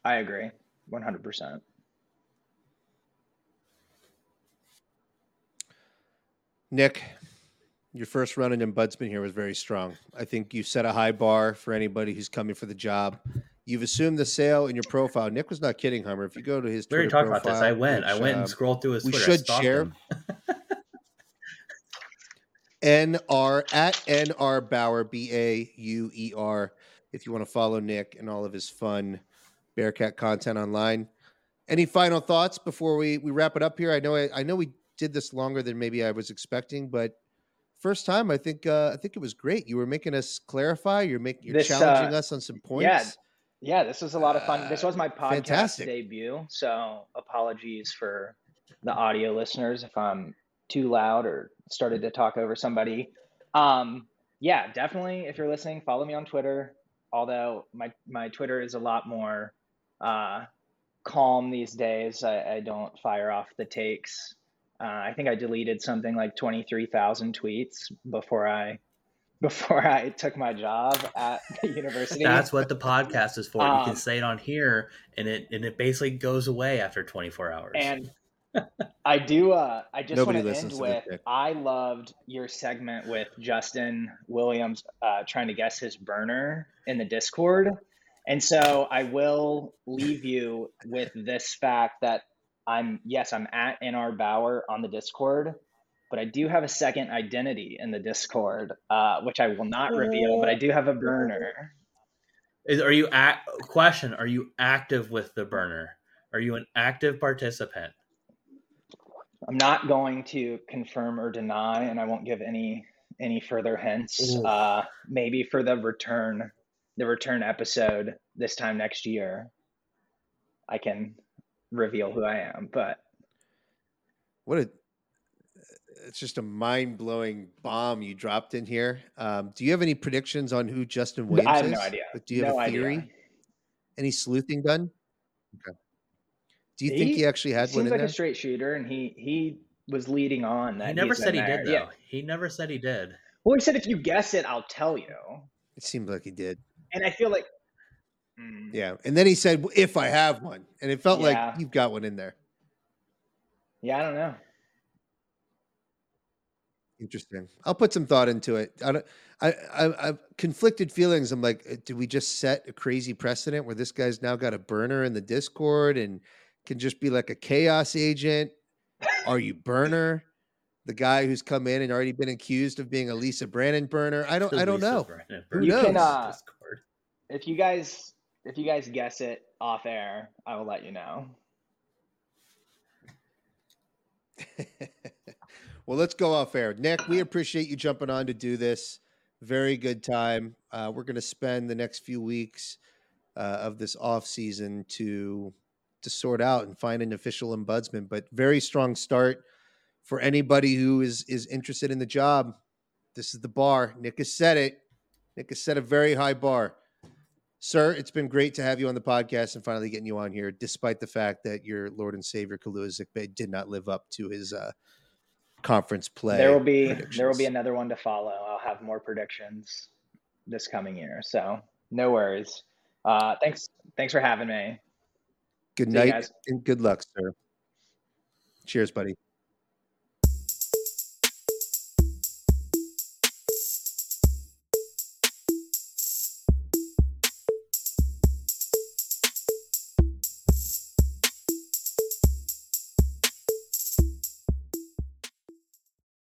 C: I agree 100%.
A: Nick, your first run in Ombudsman here was very strong. I think you set a high bar for anybody who's coming for the job. You've assumed the sale in your profile. Nick was not kidding, Hummer. If you go to his,
B: we already talked about this. I went. Which, I went and um, scrolled through his.
A: We
B: Twitter.
A: should share. NR at NR Bauer B A U E R. If you want to follow Nick and all of his fun Bearcat content online. Any final thoughts before we we wrap it up here? I know I, I know we did this longer than maybe I was expecting, but first time I think uh, I think it was great. You were making us clarify. You're making you're this, challenging uh, us on some points.
C: Yeah, yeah, this was a lot of fun. This was my podcast Fantastic. debut, so apologies for the audio listeners if I'm too loud or started to talk over somebody. Um, yeah, definitely. If you're listening, follow me on Twitter. Although my my Twitter is a lot more uh, calm these days. I, I, don't fire off the takes. Uh, I think I deleted something like twenty three thousand tweets before I before I took my job at the university.
B: That's what the podcast is for. Um, you can um, say it on here, and it and it basically goes away after 24 hours.
C: And I do. Uh, I just Nobody want to end with. I loved your segment with Justin Williams uh, trying to guess his burner in the Discord, And so I will leave you with this fact that I'm yes, I'm at NR Bauer on the Discord, but I do have a second identity in the Discord, uh, which I will not reveal. But I do have a burner.
B: Is are you at question? Are you active with the burner? Are you an active participant?
C: I'm not going to confirm or deny, and I won't give any any further hints. Uh, maybe for the return, the return episode this time next year, I can reveal who I am. But
A: What a it's just a mind blowing bomb you dropped in here. Um, do you have any predictions on who Justin Williams is?
C: I have
A: is?
C: no idea.
A: But do you have
C: No
A: a
C: idea.
A: theory? Any sleuthing done? Okay. Do you think he actually had one?
C: he
A: one
C: seems
A: in
C: like
A: there?
C: a straight shooter, and he he was leading on that.
B: He never said he
C: there.
B: did though.
C: Yeah.
B: He never said he did.
C: Well, he said if you guess it, I'll tell you.
A: It seemed like he did.
C: And I feel like, Mm.
A: Yeah. And then he said, if I have one. And it felt
C: Yeah.
A: like you've got one in there.
C: yeah, I don't know.
A: Interesting. I'll put some thought into it. I don't. I, I I've conflicted feelings. I'm like, do we just set a crazy precedent where this guy's now got a burner in the Discord and can just be like a chaos agent? Are you burner? The guy who's come in and already been accused of being a Lisa Brandon burner. I don't. I don't
B: Lisa
A: know.
B: Brennan
A: Who
B: Burns
A: knows?
C: can, uh,
B: Discord.
C: If you guys if you guys guess it off air, I will let you know.
A: well, let's go off air. Nick, we appreciate you jumping on to do this. Very good time. Uh, we're going to spend the next few weeks uh, of this off season to to sort out and find an official ombudsman. But very strong start for anybody who is is interested in the job. This is the bar. Nick has said it. Nick has set a very high bar. Sir, it's been great to have you on the podcast and finally getting you on here, despite the fact that your Lord and Savior Kaluza did not live up to his uh, conference play.
C: there will be there will be another one to follow. I'll have more predictions this coming year. So no worries. Uh, thanks thanks for having me.
A: Good
C: See
A: night and good luck, sir. Cheers, buddy.